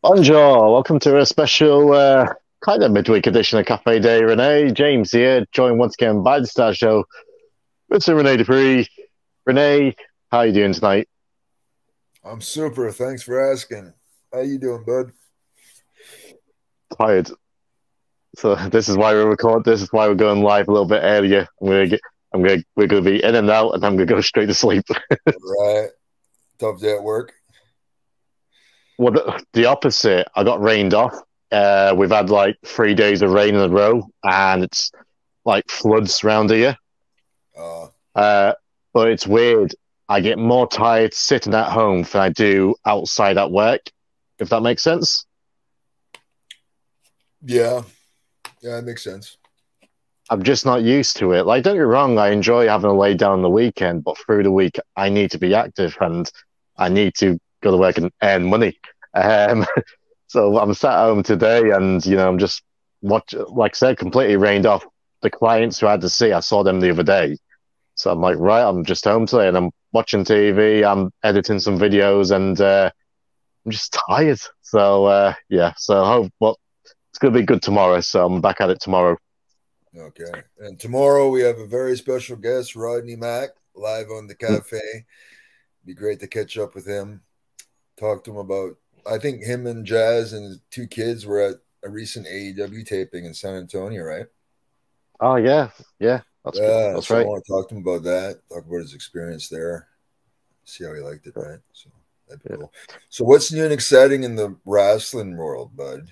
Bonjour, welcome to a special uh, kind of midweek edition of Cafe de Rene. James here, joined once again by the Star Show, Mr. Rene Dupree. Renee, how are you doing tonight? I'm super. Thanks for asking. How you doing, bud? Tired. So this is why we record. This is why we're going live a little bit earlier. I'm gonna get. I'm gonna. We're gonna be in and out, and I'm gonna go straight to sleep. right. Tough day at work. Well, the, the opposite. I got rained off. Uh, we've had like three days of rain in a row, and it's like floods around here. Uh, Uh, but it's weird. I get more tired sitting at home than I do outside at work. If that makes sense. yeah. Yeah, that makes sense. I'm just not used to it. Like, don't get me wrong, I enjoy having a lay down on the weekend, but through the week, I need to be active and I need to go to work and earn money. Um, so I'm sat home today and, you know, I'm just watch, like I said, completely rained off. The clients who I had to see, I saw them the other day. So I'm like, right, I'm just home today and I'm watching TV, I'm editing some videos and uh, I'm just tired. So, uh, yeah, so hope, well, it's to be good tomorrow. So I'm back at it tomorrow. Okay. And tomorrow we have a very special guest, Rodney Mack, live on the cafe. Be great to catch up with him. Talk to him about I think him and Jazz and his two kids were at a recent AEW taping in San Antonio, right? Oh, yeah, yeah, that's, yeah, that's so right. I want to talk to him about that, talk about his experience there, see how he liked it, right? So that'd be Yeah. cool. So what's new and exciting in the wrestling world, bud?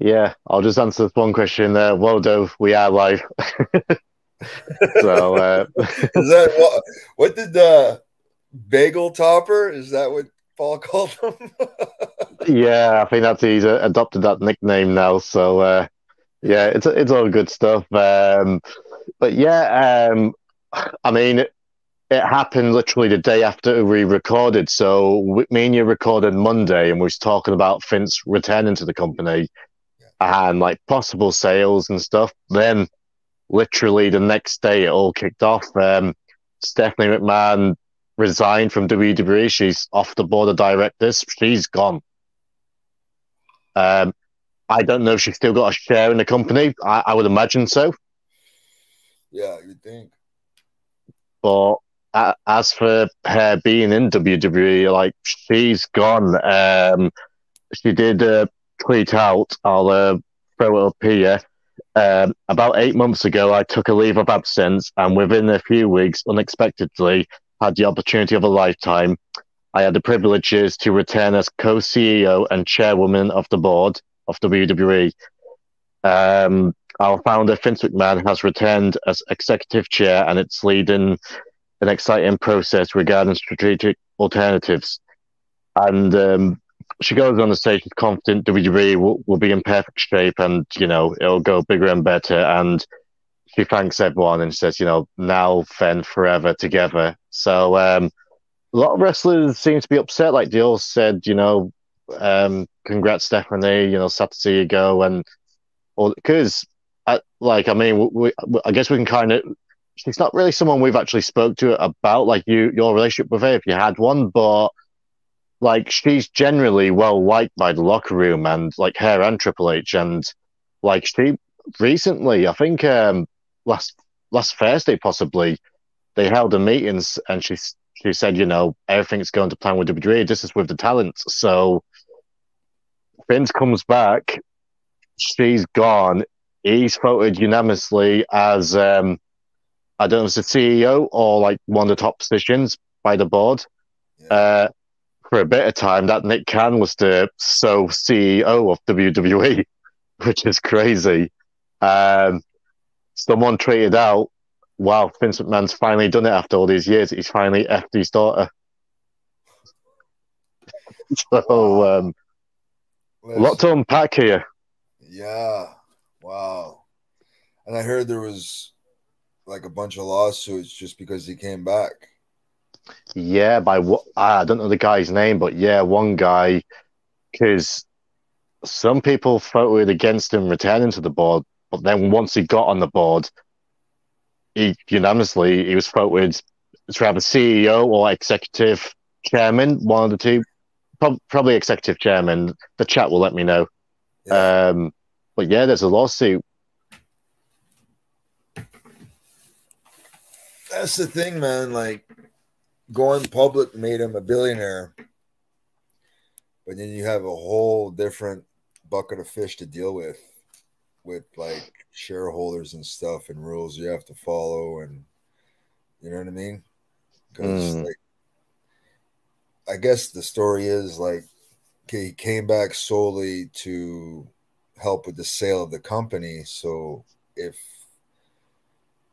Yeah, I'll just answer this one question there. Waldo, we are live. so, uh, Is that what what did the bagel topper? Is that what Called him? yeah, I think that's he's uh, adopted that nickname now. So, uh, yeah, it's it's all good stuff. Um, but yeah, um, I mean, it, it happened literally the day after we recorded. So, we, me and you recorded Monday, and we was talking about Vince returning to the company and like possible sales and stuff. Then, literally the next day, it all kicked off. Um, Stephanie McMahon resigned from WWE. She's off the board of directors. She's gone. Um, I don't know if she's still got a share in the company. I, I would imagine so. yeah, you'd think. But uh, as for her being in WWE, like she's gone. Um, she did uh, tweet out. I'll uh, throw it up here. Um, about eight months ago, I took a leave of absence, and within a few weeks, unexpectedly, had the opportunity of a lifetime. I had the privileges to return as co-CEO and chairwoman of the board of WWE. Um, our founder, Vince McMahon, has returned as executive chair, and it's leading an exciting process regarding strategic alternatives. And um, she goes on say she's confident WWE will, will be in perfect shape, and you know it'll go bigger and better. And she thanks everyone and says, you know, now, then, forever together. So um, a lot of wrestlers seem to be upset. Like they all said, you know, um, congrats, Stephanie. You know, sad to see you go. And because, like, I mean, we, we, I guess we can kind of. She's not really someone we've actually spoke to about, like you, your relationship with her, if you had one, but like she's generally well liked by the locker room and like her and Triple H, and like she recently, I think um, last last Thursday possibly, they held a meetings and she she said, you know, everything's going to plan with WWE. This is with the talent. So Vince comes back, she's gone. He's voted unanimously as um, I don't know, if it's the CEO or like one of the top positions by the board. Yeah. Uh, for a bit of time, that Nick Khan was the so CEO of WWE, which is crazy. Um, someone tweeted out, "Wow, Vince McMahon's finally done it after all these years. He's finally effed his daughter." so, um, a lot to unpack here. Yeah. Wow. And I heard there was like a bunch of lawsuits just because he came back. Yeah, by what I don't know the guy's name, but yeah, one guy, because some people voted against him returning to the board, but then once he got on the board, he unanimously he was voted to have a CEO or executive chairman, one of the two probably executive chairman. The chat will let me know. Yeah. Um, but yeah, there's a lawsuit. That's the thing, man. Like going public made him a billionaire, but then you have a whole different bucket of fish to deal with, with like shareholders and stuff and rules you have to follow, and you know what I mean? Because Mm. like, I guess the story is like, okay, he came back solely to help with the sale of the company. So if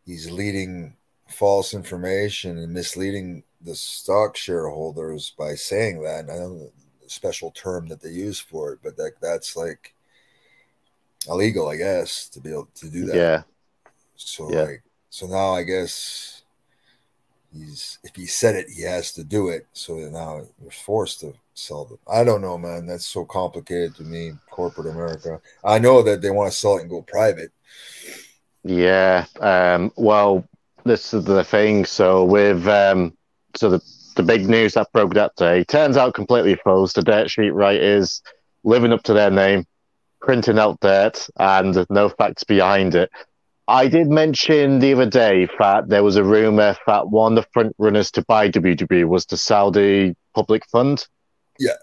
he's leading false information and misleading the stock shareholders by saying that. And I don't know the special term that they use for it, but that that's like illegal, I guess, to be able to do that. Yeah, So Yeah. like so now I guess he's if he said it, he has to do it. So now you're forced to sell them. I don't know, man. That's so complicated to me, corporate America. I know that they want to sell it and go private. yeah. Um, well, this is the thing. So with um, so the the big news that broke that day turns out completely false. The dirt sheet writers living up to their name, printing out dirt, and no facts behind it. I did mention the other day that there was a rumor that one of the front runners to buy WWE was the Saudi Public Fund. Yeah.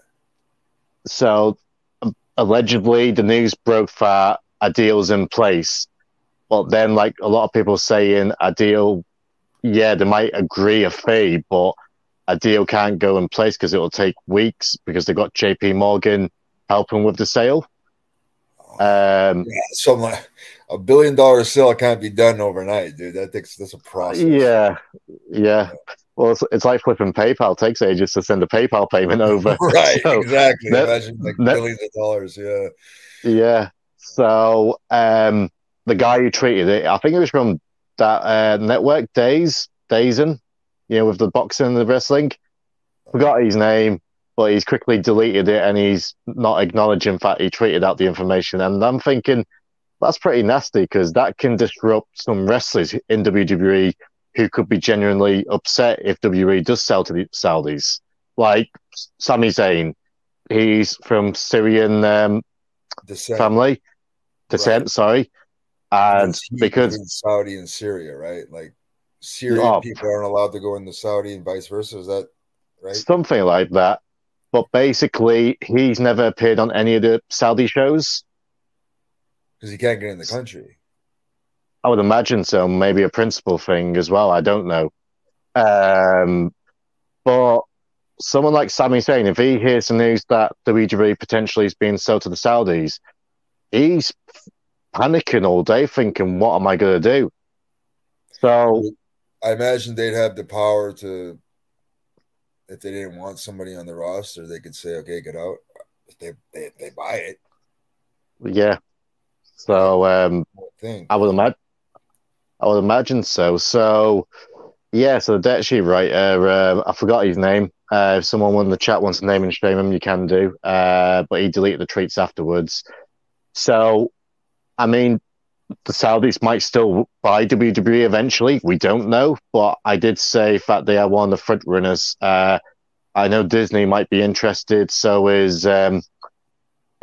So um, allegedly, the news broke that a deal's in place, but then like a lot of people saying a deal, yeah, they might agree a fee, but a deal can't go in place because it will take weeks because they've got JP Morgan helping with the sale. Um, Yeah, something like a billion dollar sale can't be done overnight, dude. That takes that's a process. Yeah, yeah. Well, it's, it's like flipping PayPal. It takes ages to send a PayPal payment over. right, So, exactly. that- Imagine like that- billions of dollars. Yeah, yeah. So um, the guy who treated it, I think it was from that uh, network, Days, DAZN, you know, with the boxing and the wrestling. Forgot his name, but he's quickly deleted it and he's not acknowledging that he tweeted out the information. And I'm thinking that's pretty nasty because that can disrupt some wrestlers in WWE who could be genuinely upset if WWE does sell to the Saudis. Like Sami Zayn, he's from Syrian um, descent. family, descent, sorry. And because Saudi and Syria, right? Like Syrian Oh. people aren't allowed to go into Saudi and vice versa. Is that right? something like that. But basically, he's never appeared on any of the Saudi shows. Because he can't get in the country. I would imagine so. Maybe a principal thing as well. I don't know. Um, but someone like Sami Zayn, if he hears the news that WWE potentially is being sold to the Saudis, he's panicking all day, thinking, "What am I going to do?" So I imagine they'd have the power to, if they didn't want somebody on the roster, they could say, "Okay, get out." If they they, they buy it, yeah. So um, I. I would imagine. I would imagine so. So, yeah. So the dirt sheet writer, uh, I forgot his name. Uh, if someone in the chat wants to name and shame him, you can do. Uh, but he deleted the tweets afterwards. So, I mean, the Saudis might still buy WWE eventually. We don't know, but I did say that they are one of the front runners. Uh, I know Disney might be interested. So is um,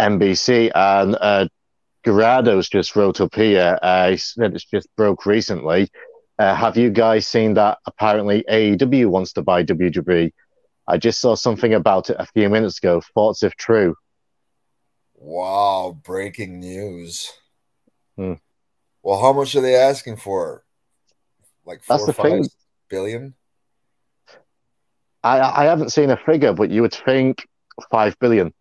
NBC and. Uh, Garado's just wrote up here. Uh, he said it's just broke recently. Uh, have you guys seen that? Apparently, AEW wants to buy WWE. I just saw something about it a few minutes ago. Thoughts if true? Wow, breaking news. Hmm. Well, how much are they asking for? Like four That's or the five thing. billion? I I haven't seen a figure, but you would think five billion.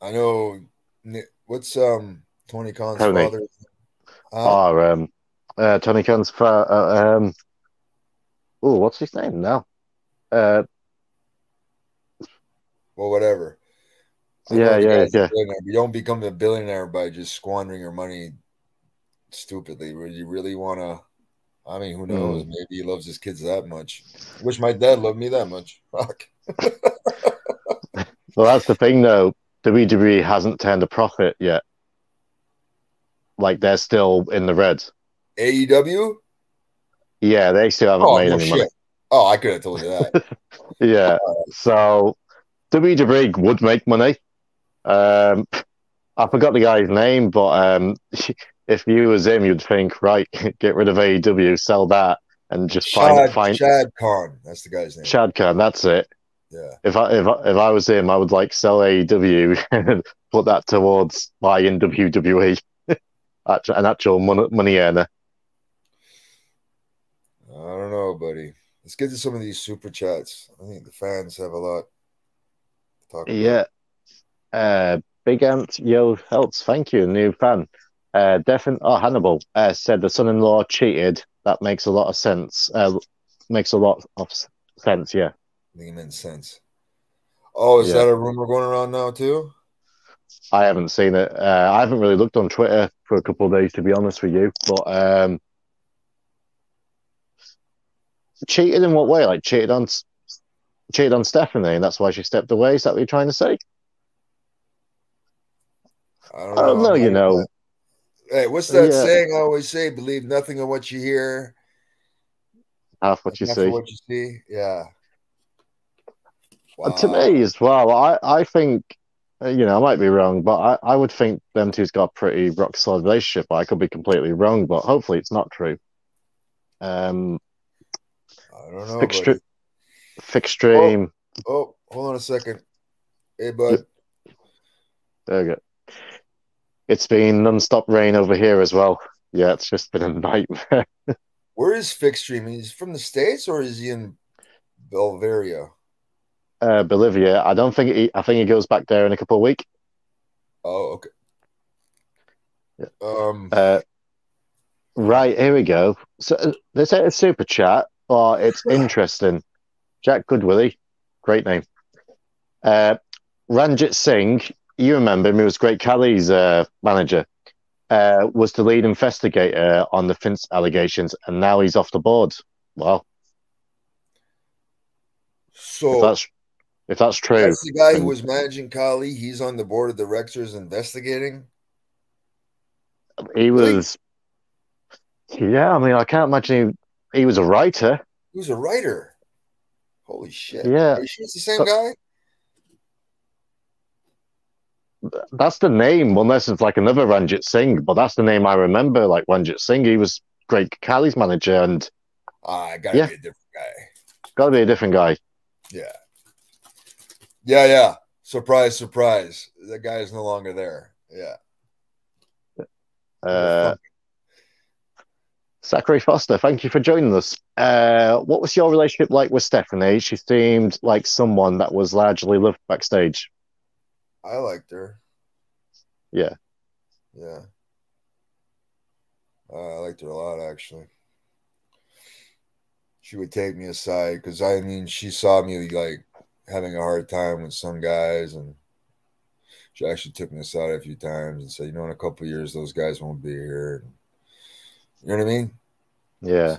I know. What's um Tony Khan's Tony. father? Huh? Or um, uh, Tony Khan's fa- uh, um, oh, what's his name now? Uh, well, whatever. I Yeah, yeah, yeah. You don't become a billionaire by just squandering your money stupidly. You really want to? I mean, who knows? Hmm. Maybe he loves his kids that much. Wish my dad loved me that much. Fuck. well, that's the thing, though. WWE hasn't turned a profit yet. Like they're still in the red. AEW? Yeah, they still haven't Oh made no any money. Oh, I could have told you that. yeah. So WWE would make money. Um, I forgot the guy's name, but um, if you was him, you'd think, right, get rid of AEW, sell that, and just Shad, find find Shad Khan. That's the guy's name. Shad Khan. That's it. Yeah. If I if I, if I was him, I would like sell AEW and put that towards buying WWE, an actual money, money earner. I don't know, buddy. Let's get to some of these super chats. I think the fans have a lot to talk about. Uh, Big Ant Yo Helps, thank you, new fan. Uh, Defin oh Hannibal uh, said the son-in-law cheated. That makes a lot of sense. Uh, makes a lot of sense. Yeah. I think it made sense. Oh, is Yeah. that a rumor going around now too? I haven't seen it. Uh, I haven't really looked on Twitter for a couple of days, to be honest with you. But um, cheated in what way? Like cheated on, cheated on Stephanie, and that's why she stepped away. Is that what you're trying to say? I don't I don't know. You know, Hey, what's that Yeah. saying I always say? Believe nothing of what you hear. half what you half see. What you see. Yeah. And To me as well, I, I think, uh, you know, I might be wrong, but I, I would think them two's got a pretty rock solid relationship. I could be completely wrong, but hopefully it's not true. Um, I don't know. fixed, buddy. fixed stream. Oh, hold on a second. Hey, bud. There we go. It's been non-stop rain over here as well. Yeah, it's just been a nightmare. Where is Fixed Stream? He's from the States or is he in Belvaria? Uh, Bolivia. I don't think he, I think he goes back there in a couple of weeks. Oh, okay. Um, Uh, right here we go. So uh, they say a super chat, but it's interesting. Jack Goodwillie, great name. Uh, Ranjit Singh, you remember him? He was Great Khali's uh, manager. Uh, was the lead investigator on the Vince allegations, and now he's off the board. Well, if so that's if that's true, that's the guy who was managing Khali. He's on the board of directors investigating. he was. Yeah, I mean, I can't imagine he, he was a writer. He was a writer. Holy shit. Yeah. Are you sure it's the same guy? That's the name, unless it's like another Ranjit Singh, but that's the name I remember. Like Ranjit Singh, he was Great Khali's manager, and Ah, I gotta Yeah. be a different guy. got to be a different guy. Yeah. Yeah, yeah. Surprise, surprise. That guy is no longer there. Yeah. Uh, Zachary Foster, thank you for joining us. Uh, what was your relationship like with Stephanie? She seemed like someone that was largely loved backstage. I liked her. Yeah. Yeah. Uh, I liked her a lot, actually. She would take me aside because I mean, she saw me like having a hard time with some guys, and she actually took me aside a few times and said, "You know, in a couple of years, those guys won't be here." You know what I mean? Yeah.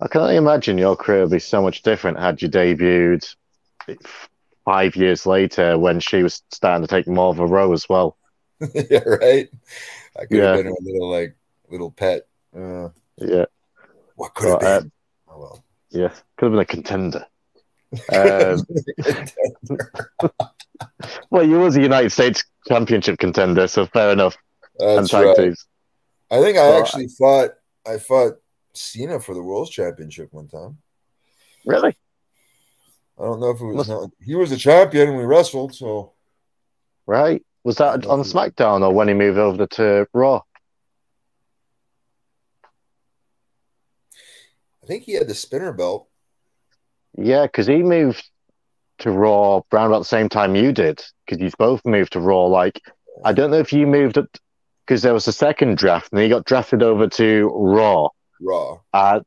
I can only imagine your career would be so much different had you debuted five years later when she was starting to take more of a role as well. yeah, right. I could have been a little like little pet. Uh, Yeah. what could have Well, uh, been? oh well. Yeah. Could have been a contender. Um, well, you was a United States Championship contender, so fair enough. That's right. teams. I think I Well, actually fought. I fought Cena for the World Championship one time. Really? I don't know if it was. Must- he was the champion and we wrestled. So Right? Was that on SmackDown or when he moved over to Raw? I think he had the spinner belt. Yeah, because he moved to Raw around about the same time you did. Because you both moved to Raw. Like, I don't know if you moved because there was a second draft and he got drafted over to Raw. Raw. Uh,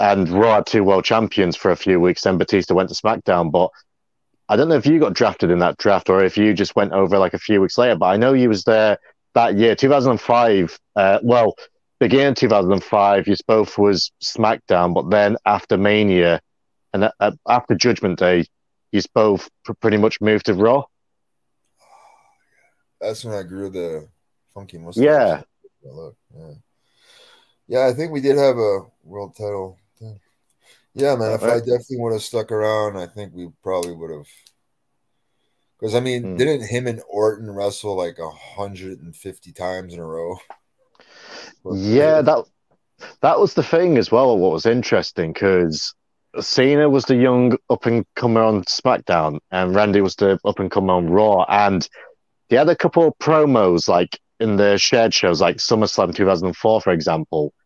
and Raw had two world champions for a few weeks. Then Batista went to SmackDown. But I don't know if you got drafted in that draft or if you just went over like a few weeks later. But I know you was there that year, 2005. Uh, well, beginning 2005, you both was SmackDown. But then after Mania and uh, after Judgment Day, you both pr- pretty much moved to Raw. That's when I grew the funky mustache. Yeah. Look, yeah. Yeah, I think we did have a world title thing. Yeah, man. If I definitely would have stuck around, I think we probably would have. Because I mean, Hmm. didn't him and Orton wrestle like hundred and fifty times in a row? Yeah, that that was the thing as well. What was interesting because Cena was the young up and comer on SmackDown, and Randy was the up and comer on Raw, and they had a couple of promos like in the shared shows, like SummerSlam 2004, for example, Mm.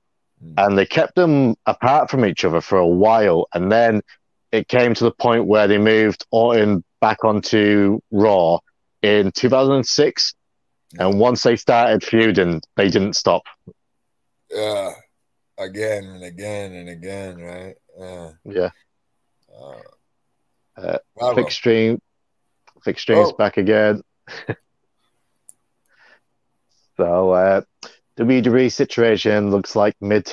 And they kept them apart from each other for a while, and then it came to the point where they moved Orton back onto Raw in 2006. And once they started feuding, they didn't stop. Yeah, again and again and again, right? Yeah. Yeah. Uh, Uh, bravo. Fixed stream, fixed streams Oh. back again. so uh, WWE situation looks like mid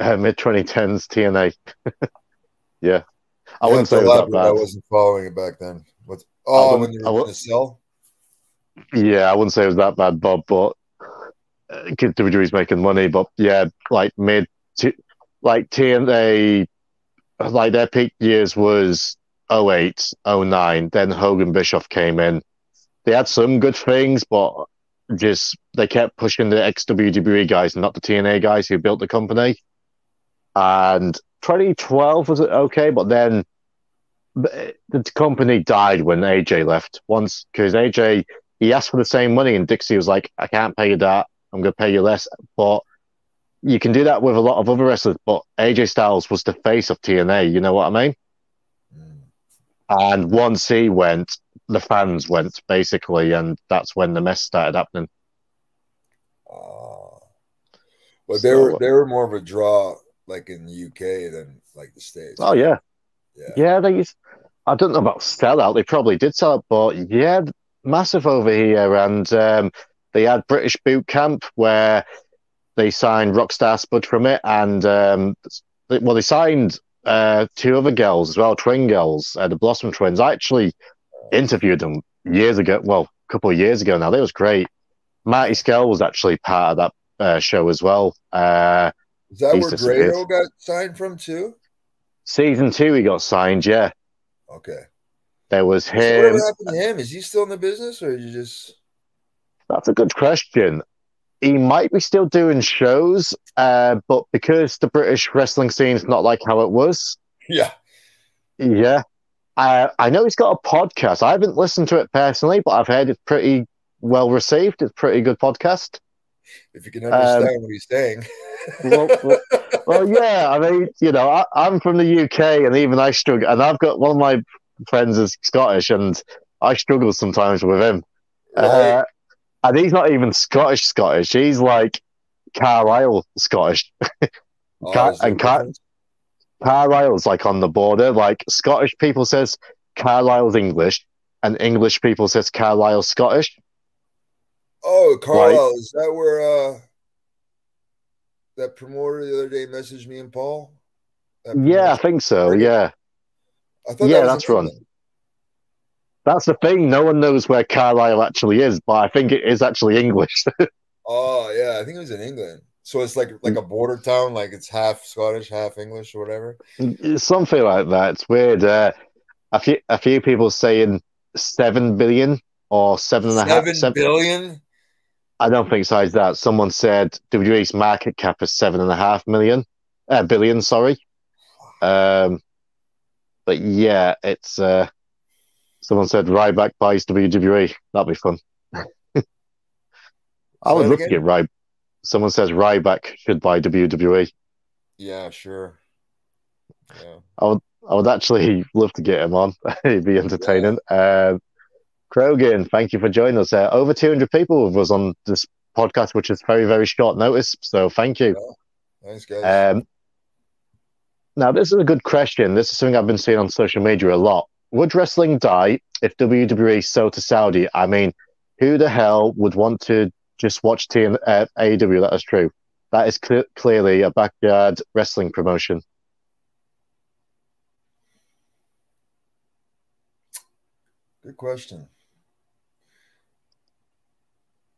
uh, mid 2010s TNA. yeah, I wouldn't say it was that elaborate. I bad. wasn't following it back then. What? Oh, when they were in the cell. Yeah, I wouldn't say it was that bad, Bob, but uh, WWE's making money. But yeah, like mid, t- like TNA, like their peak years was 08, 09. Then Hogan Bischoff came in. They had some good things, but just they kept pushing the ex WWE guys, not the TNA guys who built the company. And 2012 was okay, but then the the company died when AJ left. Once because AJ he asked for the same money, and Dixie was like, "I can't pay you that. I'm going to pay you less." But you can do that with a lot of other wrestlers. But AJ Styles was the face of TNA. You know what I mean? Mm. And once he went, the fans went basically, and that's when the mess started happening. Uh, but they were they were more of a draw, like in the UK than like the states. Oh yeah, yeah. yeah. They, used- I don't know about sellout. They probably did sell it, but yeah, massive over here. And um, they had British Boot Camp where they signed Rockstar Spud from it, and um, they- well, they signed uh, two other girls as well, twin girls, uh, the Blossom Twins. I actually interviewed them years ago. Well, a couple of years ago now. They was great. Marty Skell was actually part of that uh, show as well. Uh, Is that where. Grado got signed from too? season two, he got signed. Yeah, Okay. there was So him. whatever happened to him? Is he still in the business, or you just? That's a good question. He might be still doing shows, uh, but because the British wrestling scene is not like how it was, Yeah. yeah. I I know he's got a podcast. I haven't listened to it personally, but I've heard it's pretty well received. It's a pretty good podcast. If you can understand Um, what he's saying. Well, well, well, yeah. I mean, you know, I, I'm from the UK, and even I struggle. And I've got one of my friends is Scottish, and I struggle sometimes with him. Right? Uh, and he's not even Scottish Scottish. He's like Carlisle Scottish. Oh, Car- and Car-? Carlisle's like on the border. Like Scottish people says Carlisle's English, and English people says Carlisle's Scottish. Oh, Carlisle, is that where uh that promoter the other day messaged me and Paul? Yeah, I think so. Yeah, I thought yeah, that that's right. That's the thing. No one knows where Carlisle actually is, but I think it is actually English. Oh yeah, I think it was in England. So it's like like a border town, like it's half Scottish, half English, or whatever. Something like that. It's weird. Uh, a few a few people saying seven billion or seven and a half. Seven seven- billion. I don't think besides that. Someone said WWE's market cap is seven and a half million, uh, billion. Sorry. Um, but yeah, it's. Uh, someone said Ryback buys WWE. That'd be fun. I would it love to get Ry. Someone says Ryback should buy WWE. Yeah, sure. Yeah. I would actually love to get him on. He'd be entertaining. Um, Krogan, thank you for joining us. Uh, over 200 people with us on this podcast, which is very, very short notice. So thank you. Thanks, guys. Um, now, this is a good question. This is something I've been seeing on social media a lot. Would wrestling die if WWE sold to Saudi? I mean, who the hell would want to just watch TN, uh, AEW? That is true. That is cl- clearly a backyard wrestling promotion. Good question.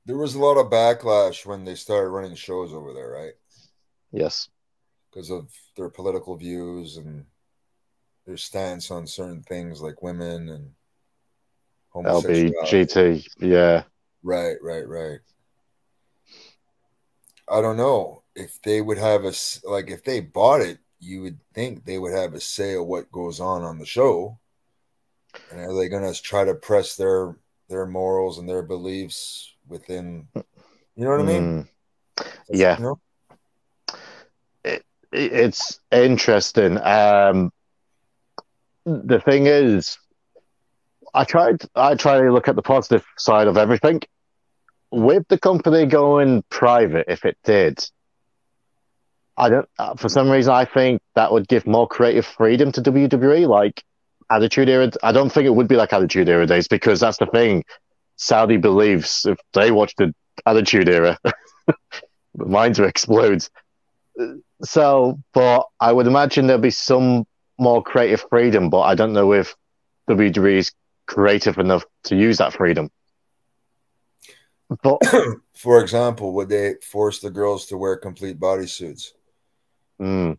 There was a lot of backlash when they started running shows over there, right? Yes. Because of their political views and their stance on certain things like women and homosexuality. LBGT, yeah. Right, right, right. I don't know if they would have a like if they bought it, you would think they would have a say of what goes on on the show. And are they going to try to press their their morals and their beliefs within? You know what I mean? Mm, yeah. You know? it- it's interesting. Um, the thing is, I tried. I try to look at the positive side of everything. With the company going private, if it did, I don't. uh, For some reason, I think that would give more creative freedom to WWE. Like Attitude Era, I don't think it would be like Attitude Era days because that's the thing. Saudi believes if they watch the Attitude Era, minds will explode. So, but I would imagine there'll be some more creative freedom, but I don't know if WWE is creative enough to use that freedom. But For example, would they force the girls to wear complete bodysuits? mm,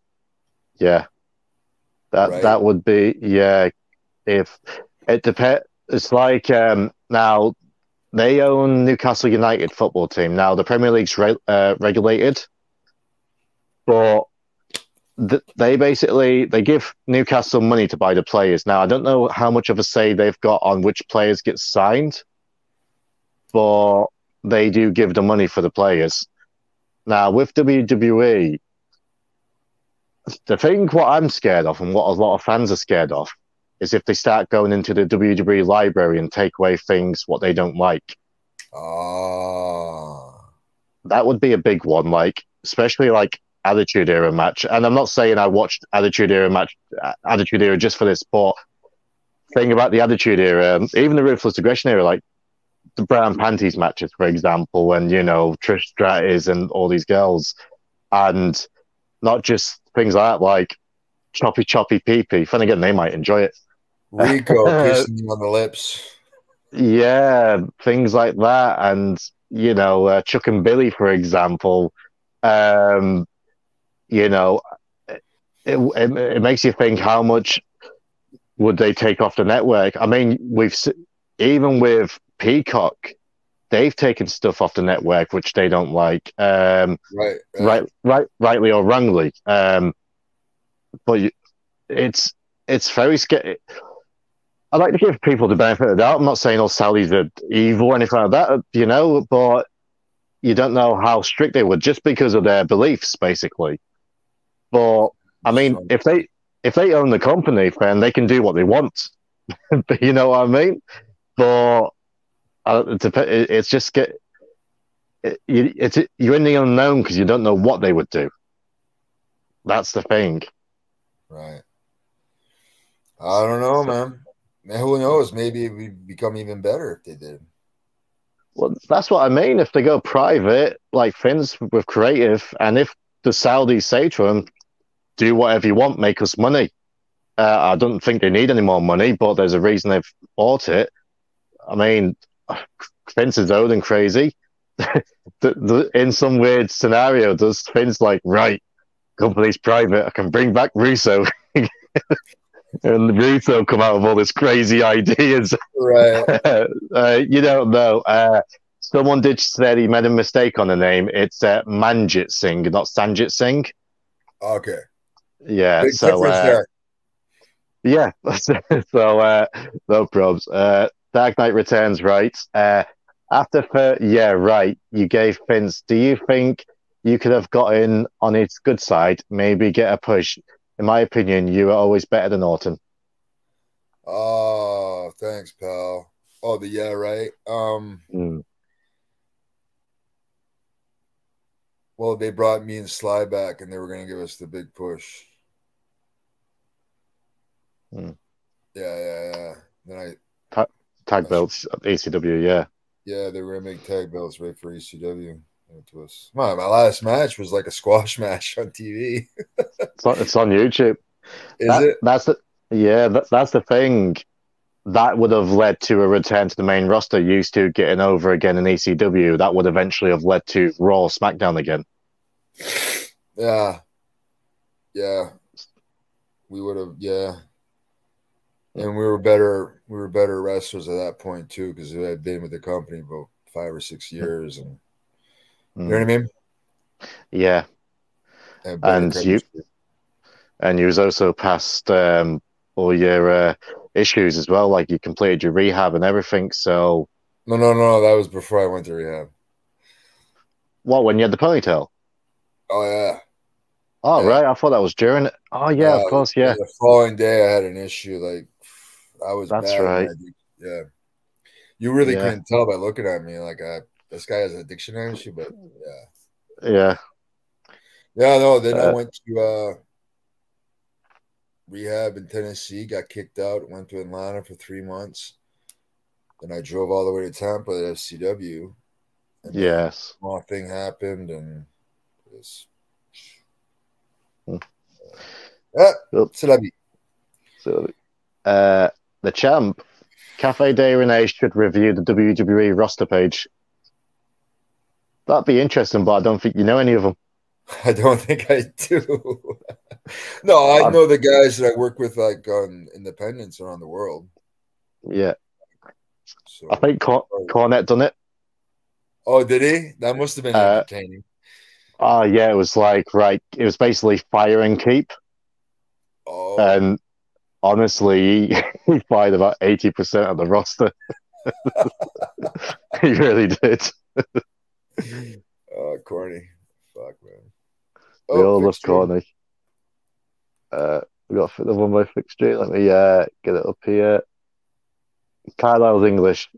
yeah, that Right. that would be yeah. If it depends, it's like um, now they own Newcastle United football team. Now the Premier League's re- uh, regulated, but th- they basically they give Newcastle money to buy the players. Now I don't know how much of a say they've got on which players get signed, but they do give the money for the players. Now with WWE, the thing what I'm scared of and what a lot of fans are scared of is if they start going into the WWE library and take away things what they don't like. Ah, That would be a big one, like especially like Attitude Era match. And I'm not saying I watched Attitude Era match, Attitude Era just for this, but thing about the Attitude Era, even the Ruthless Aggression Era, like the Brown Panties matches, for example, when you know Trish Stratus and all these girls, and not just things like that, like choppy choppy pee pee. Then again, they might enjoy it. Rico kissing on the lips. Yeah, things like that, and you know, uh, Chuck and Billy, for example. Um, you know, it, it it makes you think how much would they take off the network? I mean, we've even with Peacock, they've taken stuff off the network which they don't like. Um, Right, right, right, rightly or wrongly. Um, but you, it's it's very scary. I like to give people the benefit of the doubt. I'm not saying all Saudis are evil or anything like that, you know, but you don't know how strict they were just because of their beliefs, basically. But I mean, if they if they own the company, then they can do what they want. you know what I mean? But uh, it's just get it, you, it's you're in the unknown because you don't know what they would do. That's the thing. Right. I don't know, man. Man, Who knows? Maybe it would become even better if they did. Well, that's what I mean. If they go private, like Finn's with creative, and if the Saudis say to them, "Do whatever you want, make us money," uh, I don't think they need any more money, but there's a reason they've bought it. I mean, Vince is old and crazy. the, the, in some weird scenario, does Vince like, right, company's private, I can bring back Russo. and Russo come out with all this crazy ideas. Right. uh, you don't know. Uh, someone did say he made a mistake on the name. It's uh, Manjit Singh, not Sanjit Singh. Okay. Yeah. Big so uh, yeah. so uh, no probs. Uh, Dark Knight Returns, right? Uh, after for yeah, right. You gave Vince. Do you think you could have gotten on its good side? Maybe get a push. In my opinion, you are always better than Orton. Oh, thanks, pal. Oh, the yeah, right. Um, Mm. well, they brought me and Sly back, and they were going to give us the big push. Hmm. Yeah, yeah, yeah. Then I, Tag belts at ECW. Yeah. yeah, they were to make tag belts right for ECW. It us. My, my last match was like a squash match on TV. It's on, it's on YouTube. Is That- it? That's the yeah. That, that's the thing. That would have led to a return to the main roster. Used to getting over again in ECW. That would eventually have led to Raw, SmackDown again. Yeah. Yeah. We would have, yeah. And we were better. We were better wrestlers at that point too, because we had been with the company about five or six years, and you know what I mean. Yeah, And, And you- and you was also past um, all your uh, issues as well. Like you completed your rehab and everything. So No, no, no. That was before I went to rehab. what? When you had the ponytail? Oh yeah. Oh Yeah. right, I thought that was during. Oh yeah, Uh, of course, yeah. The following day, I had an issue. Like I was. That's bad, right. Yeah. You really Yeah. couldn't tell by looking at me. Like I, this guy has an addiction issue, but yeah. Yeah, Yeah, no. Then I Uh, went to uh, rehab in Tennessee. Got kicked out. Went to Atlanta for three months. Then I drove all the way to Tampa at FCW. And yes. a small thing happened, and it's Hmm. yeah, Yep. c'est la vie. So, uh, the champ, Cafe de Rene should review the WWE roster page. That'd be interesting, but I don't think you know any of them. I don't think I do. no, I Um, know the guys that I work with, like on independence around the world. Yeah, So, I think Cor- Cornette done it. oh, did he? That must have been Uh, entertaining. Oh yeah, it was like right. It was basically fire and keep, Oh, and honestly, he, fired about eighty percent of the roster. he really did. oh, corny. Fuck, man. We all love. Corny. Uh, we got the one by fixture. Let me uh, get it up here. Carlisle's English.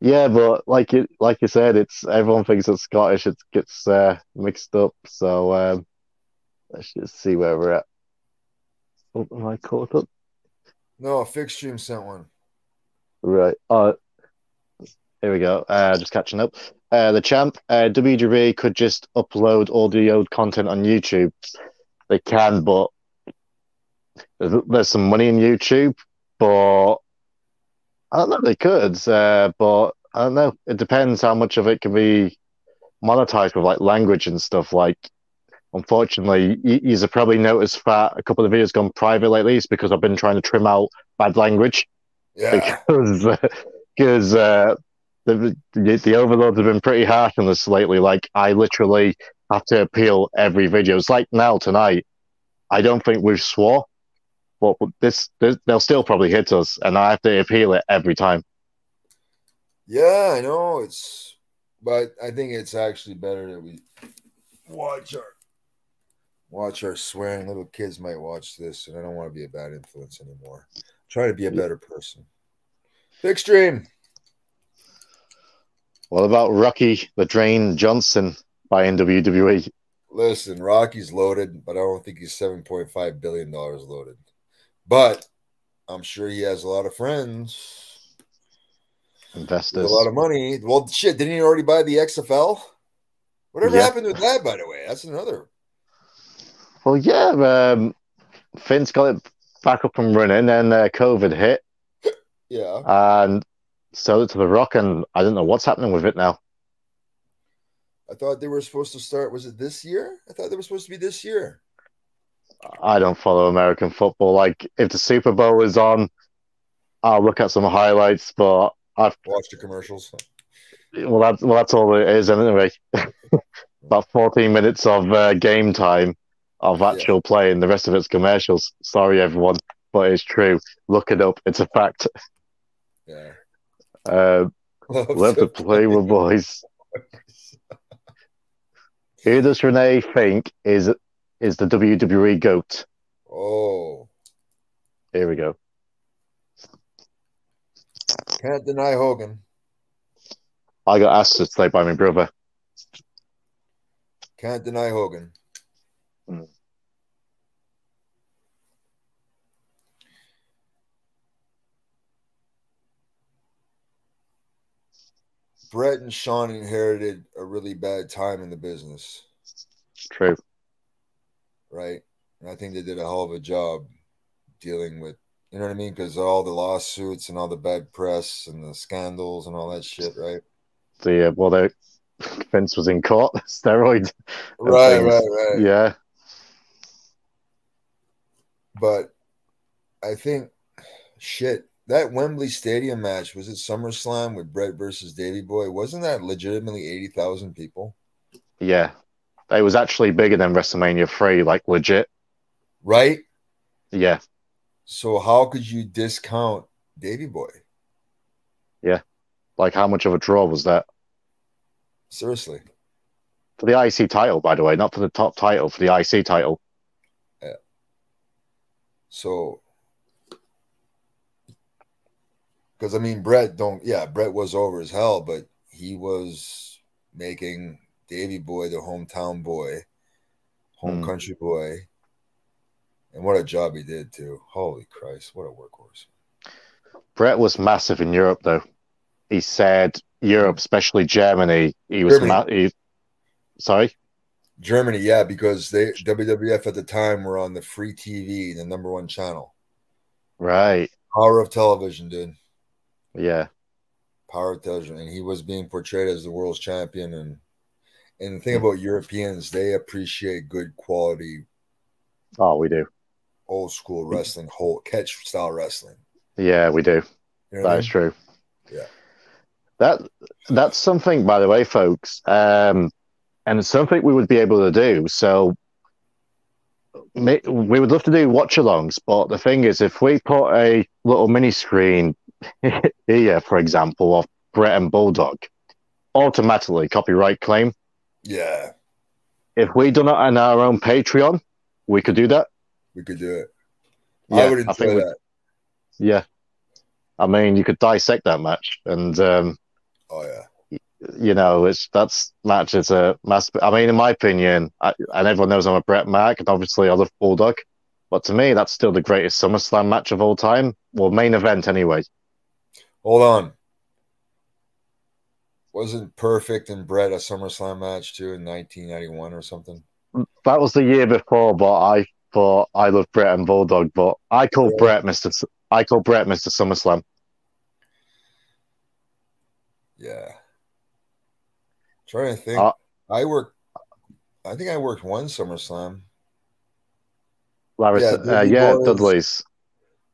Yeah, but like you like you said, it's everyone thinks it's Scottish. It gets uh, mixed up. So um, let's just see where we're at. Oh, am I caught up? No, a Fixed Stream sent one. Right. Oh, here we go. Uh, just catching up. Uh, the champ, uh, WWE could just upload all the old content on YouTube. They can, but there's, there's some money in YouTube. But I don't know. They could, uh, but I don't know. It depends how much of it can be monetized with like language and stuff. Like, unfortunately, you, you've probably noticed that a couple of videos gone private lately. It's because I've been trying to trim out bad language Yeah. because because uh, the, the the overlords have been pretty harsh on this lately. Like I literally have to appeal every video. It's like now tonight. I don't think we've swore, but this, this they'll still probably hit us, and I have to appeal it every time. Yeah, I know it's, but I think it's actually better that we watch our watch our swearing. Little kids might watch this, and I don't want to be a bad influence anymore. Try to be a better person. Big stream. What about Rocky the Drain Johnson by NWWE? Listen, Rocky's loaded, but I don't think he's seven point five billion dollars loaded. But I'm sure he has a lot of friends. With Investors. a lot of money. Well, shit, didn't he already buy the XFL? Whatever Yeah. happened with that, by the way? That's another. Well, yeah, um, Vince got it back up and running, and uh, COVID hit, Yeah. and sold it to The Rock, and I don't know what's happening with it now. I thought they were supposed to start. Was it this year? I thought they were supposed to be this year. I don't follow American football. Like, if the Super Bowl is on, I'll look at some highlights, but I've watched the commercials. well, that's well, that's all it is anyway. About 14 minutes of uh, game time of Yeah. actual play, and the rest of it's commercials. Sorry, everyone, but it's true. Look it up; it's a fact. Yeah. Uh, love to play with boys. Who does Rene think is is the WWE goat? Oh, Here we go. can't deny Hogan. I got asked to play by my brother. Can't deny Hogan. Mm. Bret and Shawn inherited a really bad time in the business, True. right? And I think they did a hell of a job dealing with, you know what I mean? Because all the lawsuits and all the bad press and the scandals and all that shit, right? The uh, well, the Vince was in court, steroid. and Right, right, right. Yeah, but I think shit. That Wembley Stadium match was it SummerSlam with Bret versus Davy Boy? Wasn't that legitimately eighty thousand people? Yeah, it was actually bigger than WrestleMania three, like legit. Right. Yeah. So how could you discount Davy Boy? Yeah. Like how much of a draw was that? Seriously. For the IC title, by the way, not for the top title, for the IC title. So because I mean Bret don't yeah, Bret was over as hell, but he was making Davy Boy the hometown boy, home Mm. country boy. And what a job he did too. Holy Christ, what a workhorse. Bret was massive in Europe, though. He said Europe, especially Germany, he was Germany. ma- he, sorry. Germany, yeah, because they WWF at the time were on the free TV, the number one channel. Right. Power of television, dude. Yeah. Power of television. And he was being portrayed as the world's champion. And and the thing about Europeans, they appreciate good quality Oh, we do. old school wrestling, whole catch style wrestling. Yeah, we do. You know what That I is true. Yeah. That that's something, by the way, folks, um, and it's something we would be able to do. So we would love to do watch-alongs, but the thing is, if we put a little mini screen here, for example, of Bret and Bulldog, automatically copyright claim. Yeah, If we done it on our own Patreon, we could do that. we could do it. Yeah, I would I enjoy think we- that. Yeah. I mean, you could dissect that match, and um, Oh yeah. You know, it's that's match is a mass. I mean, in my opinion, I, and everyone knows I'm a Bret Mac, and obviously I love Bulldog, but to me, that's still the greatest SummerSlam match of all time. Well, main event anyway. Hold on. Wasn't perfect and Bret a SummerSlam match too in 1991 or something? That was the year before, but I thought I love Bret and Bulldog, but I call Yeah. Bret Mister. I call Bret Mister SummerSlam. Yeah. Trying to think. Uh, I worked. I think I worked one SummerSlam Yeah, uh, yeah. Dudley's.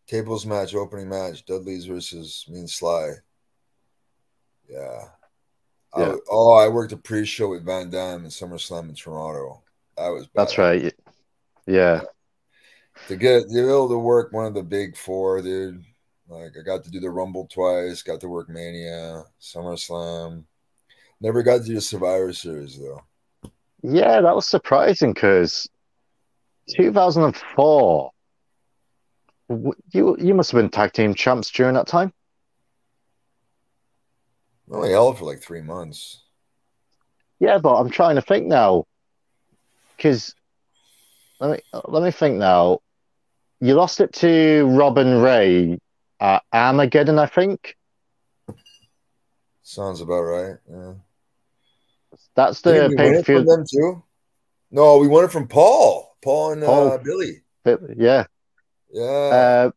tables match, opening match, Dudley's versus Mean Sly. Yeah. I- oh, I worked a pre-show with Van Dam in SummerSlam in Toronto. That was That's bad. right. Yeah, to get to be able to work one of the big four, dude. Like I got to do the Rumble twice, got to work Mania, SummerSlam. Never got to do the Survivor Series though. yeah, that was surprising because 2004. You you must have been tag team champs during that time. I only held for like three months. Yeah, but I'm trying to think now, because let me let me think now. You lost it to Rob and Rey at Armageddon, I think. Sounds about right. Yeah. That's the pay per view. them too? No, we won it from Paul. Paul and uh, Billy. Yeah, Yeah. uh,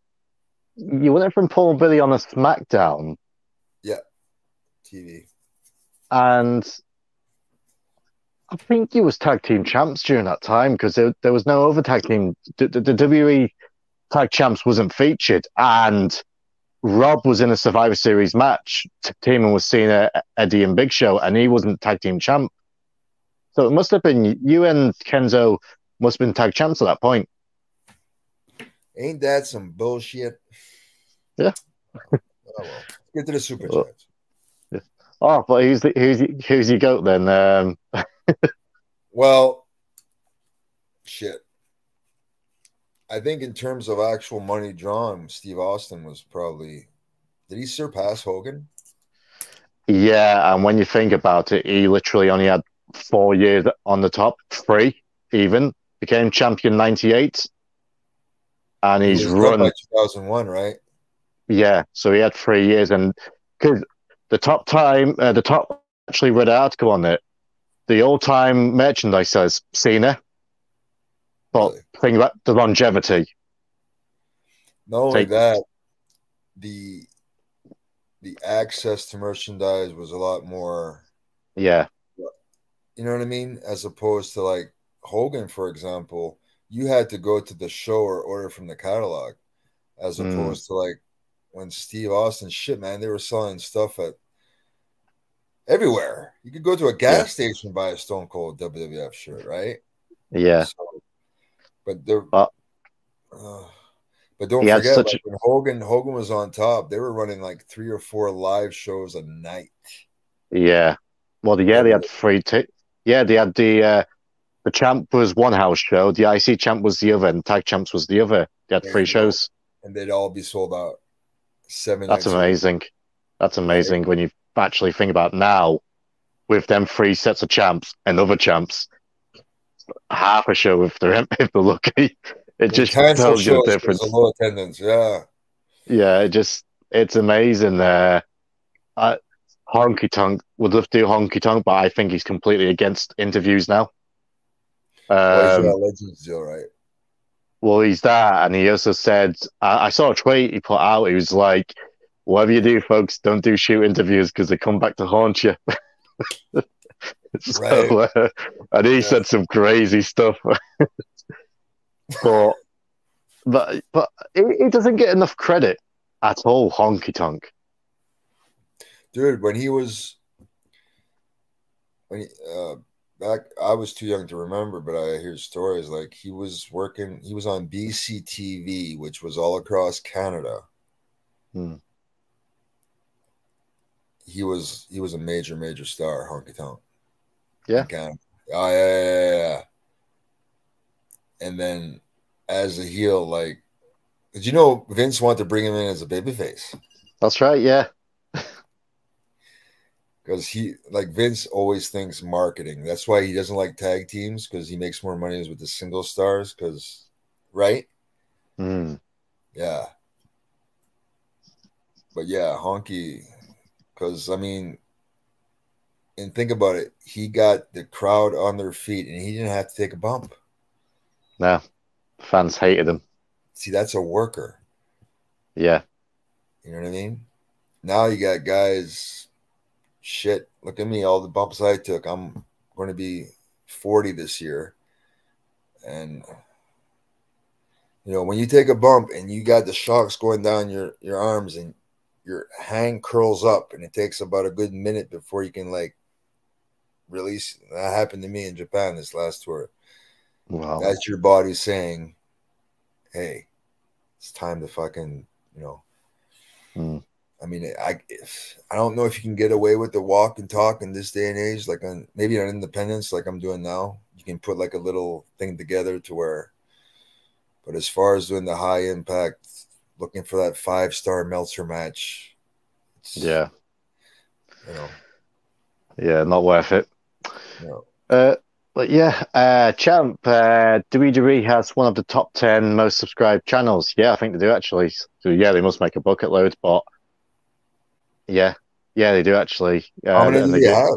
you won it from Paul and Billy on a SmackDown, Yeah. TV. and I think you was tag team champs during that time because there, there was no other tag team. The, the, the WWE tag champs wasn't featured, and Rob was in a Survivor Series match teaming with Cena, Eddie, and Big Show, and he wasn't tag team champ. So it must have been you and Kenzo must have been tag champs at that point. Ain't that some bullshit? Yeah. oh well. Get to the super Well, chats. Oh, but who's the, who's who's your goat then? Um, Well, shit. I think in terms of actual money drawn, Steve Austin was probably. Did he surpass Hogan? yeah, and when you think about it, he literally only had four years on the top, three even. Became champion '98, and he's done run 2001, right? Yeah, so he had three years, and because the top time, uh, the top actually read an article on it. The all-time merchandise says Cena, but think about the longevity. Not only Take- that, the the access to merchandise was a lot more. Yeah, You know what I mean? As opposed to like Hogan, for example, you had to go to the show or order from the catalog, as Mm. opposed to like when Steve Austin shit, man, they were selling stuff at everywhere. You could go to a gas Yeah. station buy a Stone Cold WWF shirt, right? Yeah, So, but they're But- uh, but don't forget such like, when Hogan Hogan was on top, they were running like three or four live shows a night. yeah. Well, yeah, they had three. T- yeah, they had the uh, the champ was one house show, the IC champ was the other, and tag champs was the other. They had three shows. And they'd all be sold out. Seven That's nights a week. amazing. That's amazing when you actually think about now with them three sets of champs and other champs, half a show if they're if they're lucky. It just tells you the difference. of low attendance. Yeah. Yeah, it just it's amazing. Uh, I, Honky Tonk would love to do Honky Tonk, but I think he's completely against interviews now. Well, he's Um, Legends right? well, he's that, and he also said I, I saw a tweet he put out. He was like, "Whatever you do, folks, don't do shoot interviews because they come back to haunt you." so, uh, and he Yeah. said some crazy stuff, but but but he, he doesn't get enough credit at all. Honky Tonk. dude when he was when he, uh back i was too young to remember but i hear stories like he was working he was on bctv which was all across canada Hmm. he was he was a major major star honky tonk Yeah. in Canada. oh yeah, yeah, yeah, yeah. and then as a heel like did you know vince wanted to bring him in as a babyface That's right. Yeah. because he like Vince always thinks marketing. That's why he doesn't like tag teams because he makes more money with the single stars. Because right, Mm. yeah, but yeah, Honky. Because I mean, and think about it, he got the crowd on their feet, and he didn't have to take a bump. No, fans hated him. See, that's a worker. Yeah. You know what I mean? Now you got guys. Shit, look at me, all the bumps I took. I'm going to be 40 this year. And, you know, when you take a bump and you got the shocks going down your, your arms and your hand curls up, and it takes about a good minute before you can, like, release. That happened to me in Japan this last tour. Wow. That's your body saying, hey, it's time to fucking, you know, Mm. I mean, I if, I don't know if you can get away with the walk and talk in this day and age, like on maybe on Independence, like I'm doing now. You can put like a little thing together to where, but as far as doing the high impact, looking for that five star Meltzer match, it's, Yeah. you know, Yeah. Not worth it. Uh, but yeah, uh, Champ, uh, WWE has one of the top 10 most subscribed channels. Yeah, I think they do actually. So yeah, they must make a bucket load, but yeah, yeah, they do actually. Uh, how many do they do- have?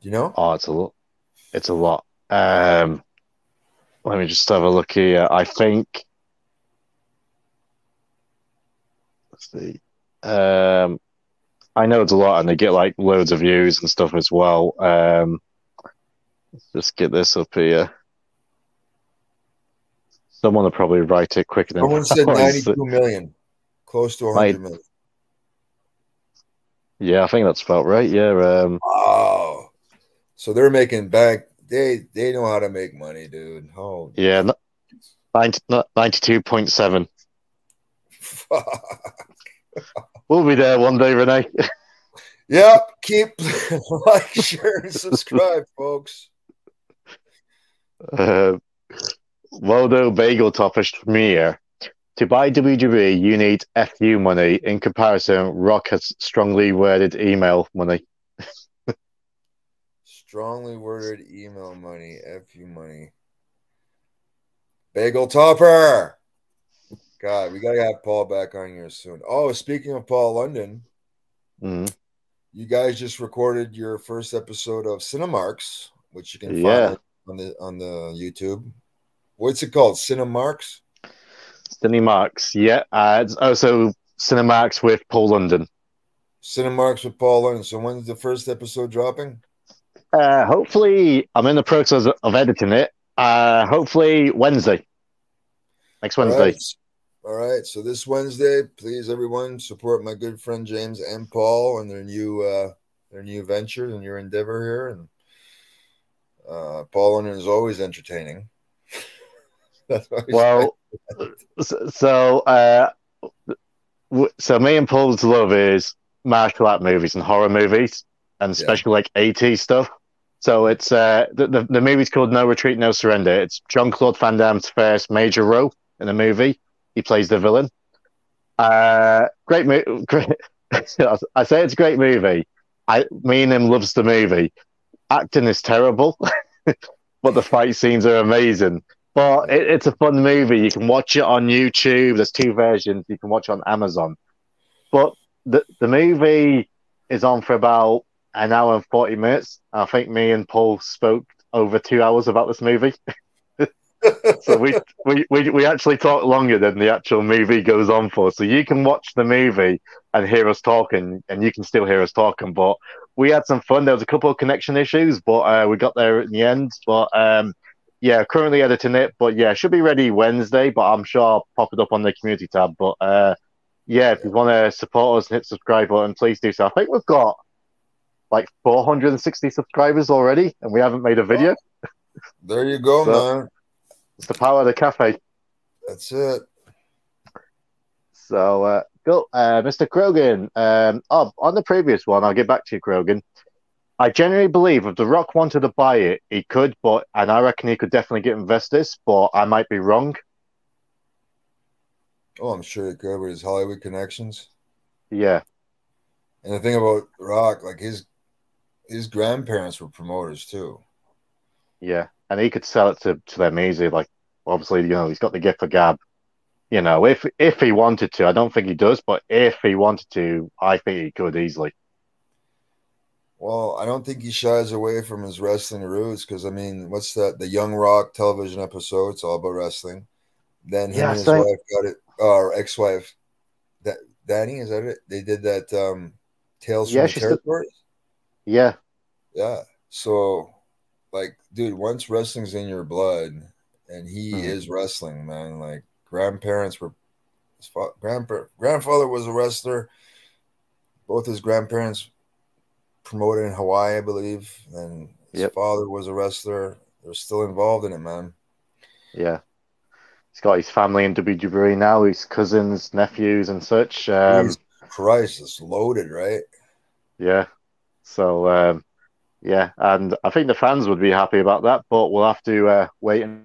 Do you know? Oh, it's a lot. It's a lot. Um, let me just have a look here. I think. Let's see. Um, I know it's a lot, and they get like loads of views and stuff as well. Um, let's just get this up here. Someone will probably write it quicker than Someone said 92 million, close to 100 Like- million. Yeah, I think that's about right. Yeah. Um, Oh, so they're making bank. They they know how to make money, dude. Oh, yeah, n- 90, 92.7. fuck. We'll be there one day, Rene. Yep. Keep like, share, and subscribe, folks. Uh, Waldo Bagel Topish from here. To buy WWE, you need FU money. In comparison, Rock has strongly worded email money. Strongly worded email money, fu money. Bagel topper. God, we gotta have Paul back on here soon. Oh, speaking of Paul London, Mm, you guys just recorded your first episode of Cinemarks, which you can Yeah. find on the on the YouTube. What's it called? Cinemarks. Cinemarks, yeah. Uh, it's also Cinemax with Paul London. Cinemarks with Paul London. So when's the first episode dropping? Uh, hopefully, I'm in the process of editing it. Uh, hopefully Wednesday, next Wednesday. Right. All right. So this Wednesday, please everyone support my good friend James and Paul and their new uh their new venture and your endeavor here. And uh Paul is always entertaining. well, so uh, so me and Paul's love is martial art movies and horror movies, and especially yeah. like 80s stuff. So it's uh, the, the, the movie's called No Retreat, No Surrender. It's Jean-Claude Van Damme's first major role in a movie. He plays the villain. Uh, great movie. Great. I say it's a great movie. I me and him loves the movie. Acting is terrible, but the fight scenes are amazing. But it, it's a fun movie. You can watch it on YouTube. There's two versions. You can watch on Amazon. But the the movie is on for about an hour and forty minutes. I think me and Paul spoke over two hours about this movie. so we, we, we, we actually talk longer than the actual movie goes on for. So you can watch the movie and hear us talking, and you can still hear us talking. But we had some fun. There was a couple of connection issues, but uh, we got there in the end. But um, yeah, currently editing it, but yeah, should be ready Wednesday. But I'm sure I'll pop it up on the community tab. But uh, yeah, if you want to support us and hit subscribe button, please do so. I think we've got like 460 subscribers already, and we haven't made a video. There you go, so, man. It's the power of the cafe. That's it. So, uh, go, uh, Mr. Krogan. Um, oh, on the previous one, I'll get back to you, Krogan. I genuinely believe if The Rock wanted to buy it, he could, but and I reckon he could definitely get investors, but I might be wrong. Oh, I'm sure he could with his Hollywood connections. Yeah. And the thing about Rock, like his his grandparents were promoters too. Yeah, and he could sell it to, to them easy. Like obviously, you know, he's got the gift for gab. You know, if if he wanted to, I don't think he does, but if he wanted to, I think he could easily. Well, I don't think he shies away from his wrestling roots because I mean, what's that? The Young Rock television episode. It's all about wrestling. Then him yeah, and his so wife got it, or ex-wife, that Dany is that it? They did that. um Tales yeah, from the Territories. The... Yeah, yeah. So, like, dude, once wrestling's in your blood, and he mm-hmm. is wrestling, man. Like, grandparents were, his fa- grandpa, grandfather was a wrestler. Both his grandparents promoted in Hawaii, I believe, and his yep. father was a wrestler. They're still involved in it, man. Yeah. He's got his family in WWE now, his cousins, nephews, and such. Um, Christ, it's loaded, right? Yeah. So, um, yeah, and I think the fans would be happy about that, but we'll have to uh, wait and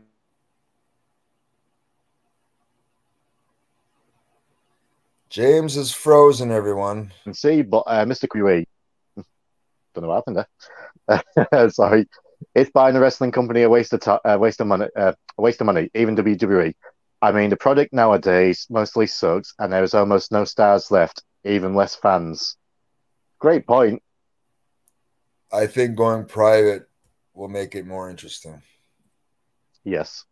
James is frozen, everyone. And see, but uh, Mr. Kiwi, don't know what happened there. Sorry, it's buying a wrestling company a waste of t- uh, waste of money. Uh, a waste of money. Even WWE. I mean, the product nowadays mostly sucks, and there is almost no stars left, even less fans. Great point. I think going private will make it more interesting. Yes.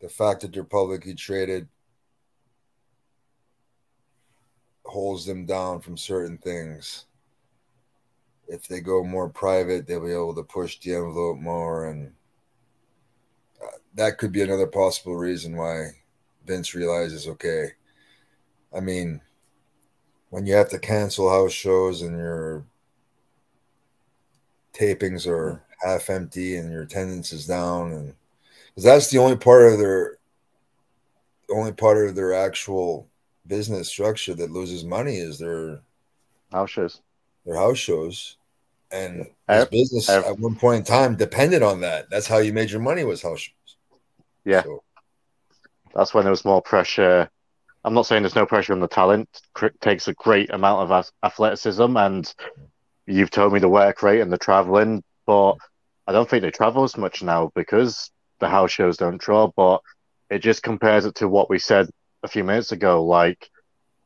The fact that they're publicly traded holds them down from certain things if they go more private, they'll be able to push the envelope more, and uh, that could be another possible reason why Vince realizes, okay, I mean, when you have to cancel house shows and your tapings are half empty and your attendance is down, and because that's the only part of their only part of their actual business structure that loses money is their house shows their house shows. And his business at one point in time depended on that. That's how you made your money was house shows. Yeah. So. That's when there was more pressure. I'm not saying there's no pressure on the talent. It takes a great amount of athleticism, and you've told me the work rate and the traveling, but I don't think they travel as much now because the house shows don't draw. But it just compares it to what we said a few minutes ago. Like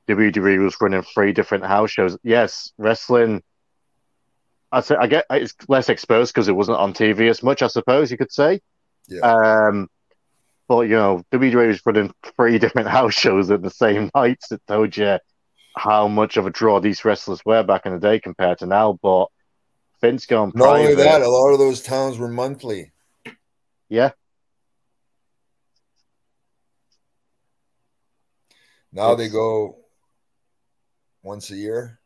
WWE was running three different house shows. Yes, wrestling I say I get it's less exposed because it wasn't on TV as much. I suppose you could say. Yeah. Um, but you know, WWE was running three different house shows at the same nights. It told you how much of a draw these wrestlers were back in the day compared to now. But Vince going not private, only that, a lot of those towns were monthly. Yeah. Now they go once a year.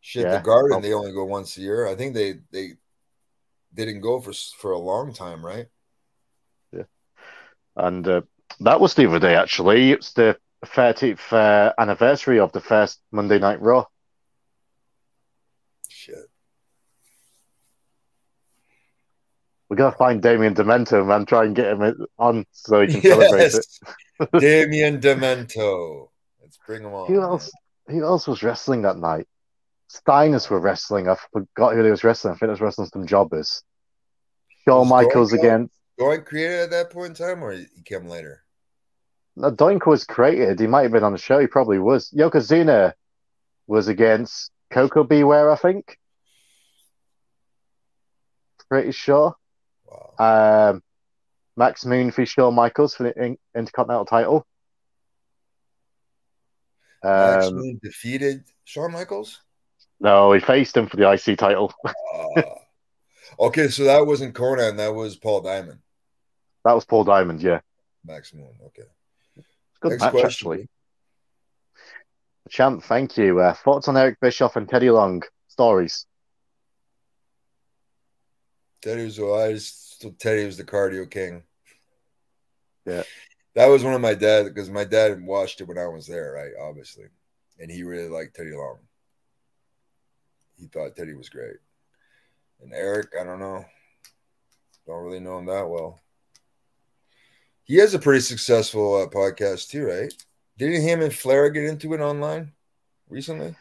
Shit, Yeah. the Garden Oh. they only go once a year. I think they they didn't go for for a long time, right? Yeah. And uh, that was the other day, actually. It's the 30th uh, anniversary of the first Monday Night Raw. Shit. We're gonna find Damien Demento, man. Try and get him on so he can celebrate it. Damien Demento. Let's bring him on. Who else? Who else was wrestling that night? Steiners were wrestling. I forgot who they was wrestling. I think they was wrestling some jobbers. Shawn Michaels again. Doink created at that point in time, or he came later? No, Doink was created. He might have been on the show. He probably was. Yokozuna was against Koko B. Ware, I think. Pretty sure. Wow. Um, Max Moon for Shawn Michaels for the Intercontinental title. Max Um, Moon defeated Shawn Michaels. no, he faced him for the IC title. Ah. okay, so that wasn't Konnan. That was Paul Diamond. That was Paul Diamond. Yeah, Max Moon. Okay. Good Next match question. actually. Champ, thank you. Uh, thoughts on Eric Bischoff and Teddy Long stories? Teddy was I just thought Teddy was the cardio king. Yeah. That was one of my dad because my dad watched it when I was there, right? Obviously. And he really liked Teddy Long. He thought Teddy was great. And Eric, I don't know. Don't really know him that well. He has a pretty successful uh, podcast too, right? Didn't him and Flair get into it online recently?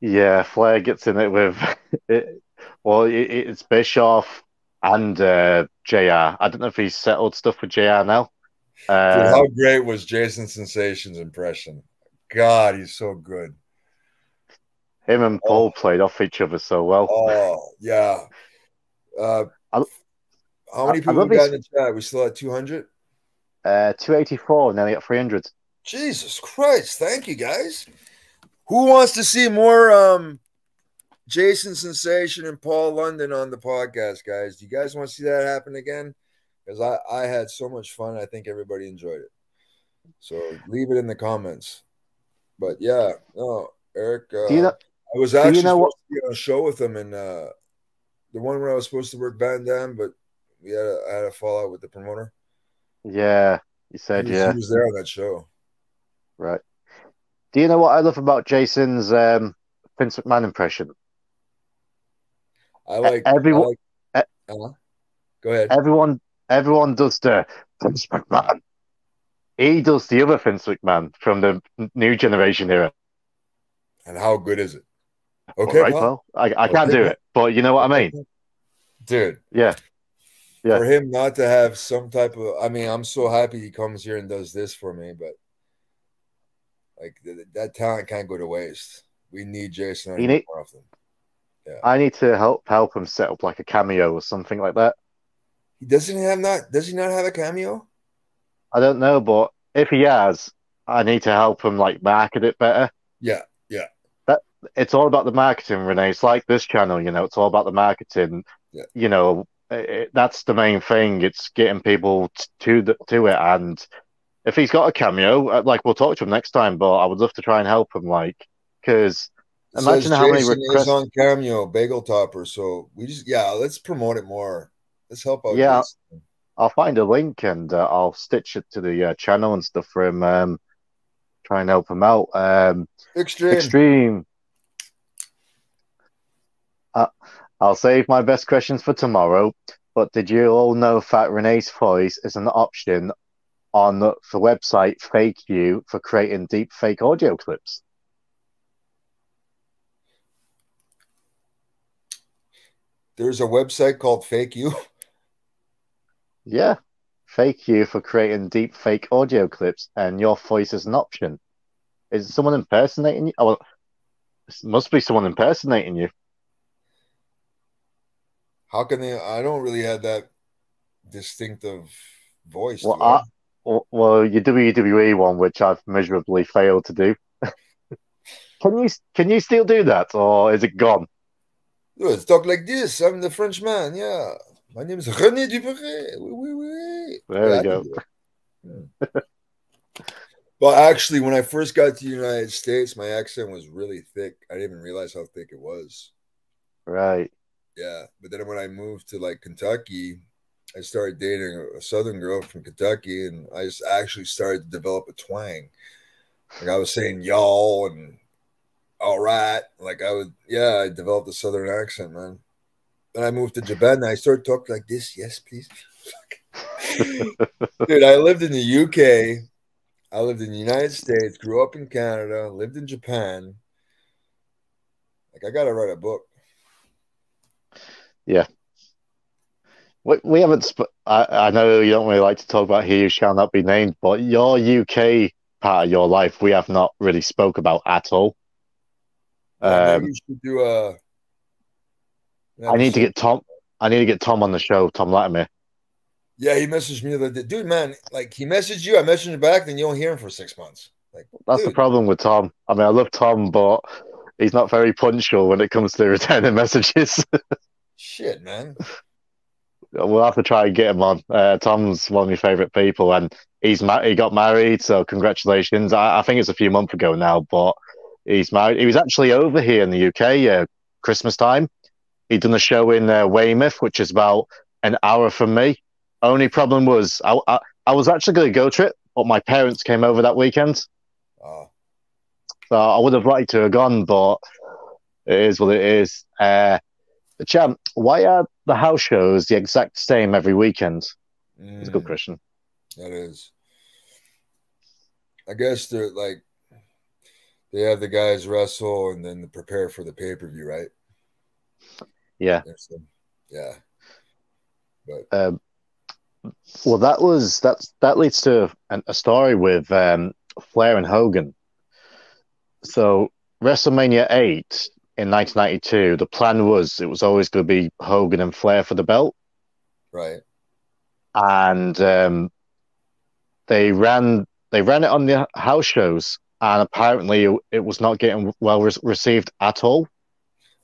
Yeah, Flair gets in it with it. Well, it, it's Bischoff and uh, JR. I don't know if he's settled stuff with JR now. Dude, Um, how great was Jason Sensation's impression? God, he's so good. him and Paul played off each other so well. Oh yeah. Uh, I- how many people we got in the chat? We still at two hundred. Uh, 284, nearly at 300. Jesus Christ! Thank you guys. Who wants to see more um, Jason Sensation and Paul London on the podcast, guys? Do you guys want to see that happen again? Because I I had so much fun. I think everybody enjoyed it. So leave it in the comments. But yeah, no, Eric. Uh, Do you know? I was you actually know what- supposed to be on a show with him, and uh, the one where I was supposed to work Van Dam, but we had a, I had a fallout with the promoter. Yeah, you said he, was, yeah, he was there on that show. right. Do you know what I love about Jason's um, Vince McMahon impression? I like everyone- I like- uh-huh. Go ahead. Everyone, everyone does the Vince McMahon. He does the other Vince McMahon from the new generation era. And how good is it? Okay, All right, pal. well, I, I can't do it, but you know what I mean. dude. Yeah, Yeah. For him not to have some type of, I mean, I'm so happy he comes here and does this for me, but like th- that talent can't go to waste. We need Jason on You need- more often. I need to help help him set up like a cameo or something like that. He doesn't have not. Does he not have a cameo? I don't know, but if he has, I need to help him like market it better. Yeah, yeah. That It's all about the marketing, Rene. It's like this channel, you know. It's all about the marketing. Yeah. You know, it, that's the main thing. It's getting people t- to the, to it. And if he's got a cameo, uh, like we'll talk to him next time. But I would love to try and help him, like, because Imagine how many requests- on cameo, Bagel Topper. So we just yeah, let's promote it more. Let's help out. Yeah. Jason. I'll find a link and uh, I'll stitch it to the uh, channel and stuff for him. Um, try and help him out. Um, Extreme. Extreme. Uh, I'll save my best questions for tomorrow. But did you all know that Rene's voice is an option on the, website Fake You for creating deep fake audio clips? There's a website called Fake You. Yeah, Fake You for creating deep fake audio clips, and your voice is an option. Is someone impersonating you? Oh, well, must be someone impersonating you. How can they? I don't really have that distinctive voice. Well, I? Well, your WWE one, which I've miserably failed to do. can you can you still do that, or is it gone? It's talk like this. I'm the French man. Yeah. My name is René Duperret. Oui, oui, oui. There Yeah, we go. Yeah. Well, actually, when I first got to the United States, my accent was really thick. I didn't even realize how thick it was. Right. Yeah, but then when I moved to like Kentucky, I started dating a southern girl from Kentucky, and I just actually started to develop a twang. Like I was saying y'all and all right. Like I would, yeah, I developed a southern accent, man. Then I moved to Japan and I started talking like this. Yes, please. Dude, I lived in the UK. I lived in the United States, grew up in Canada, lived in Japan. Like I gotta write a book. Yeah. We, we haven't. Sp- I, I know you don't really like to talk about He Who Shall Not Be Named, but your UK part of your life we have not really spoke about at all. Um, Maybe you should do a. I need to get Tom. I need to get Tom on the show. Tom Latimer. Yeah, he messaged me the day, dude, man. Like he messaged you, I messaged him back, then you don't hear him for six months. Like that's dude. the problem with Tom. I mean, I love Tom, but he's not very punctual when it comes to returning messages. Shit, man. We'll have to try and get him on. Uh, Tom's one of my favorite people, and he's ma- he got married, so congratulations. I, I think it's a few months ago now, but he's married. He was actually over here in the UK uh, Christmas time. He'd done a show in uh, Weymouth, which is about an hour from me. Only problem was I, I, I was actually going to go to it, but my parents came over that weekend. Oh. So I would have liked to have gone, but it is what it is. Uh, champ, why are the house shows the exact same every weekend? Mm, it's a good question. That is. I guess they're like they have the guys wrestle and then prepare for the pay per view, right? Yeah. Yeah. But um, well, that was that's that leads to a, a story with um, Flair and Hogan. So WrestleMania eight in 1992, the plan was it was always going to be Hogan and Flair for the belt, right? And um, they ran they ran it on the house shows, and apparently it, was not getting well re- received at all.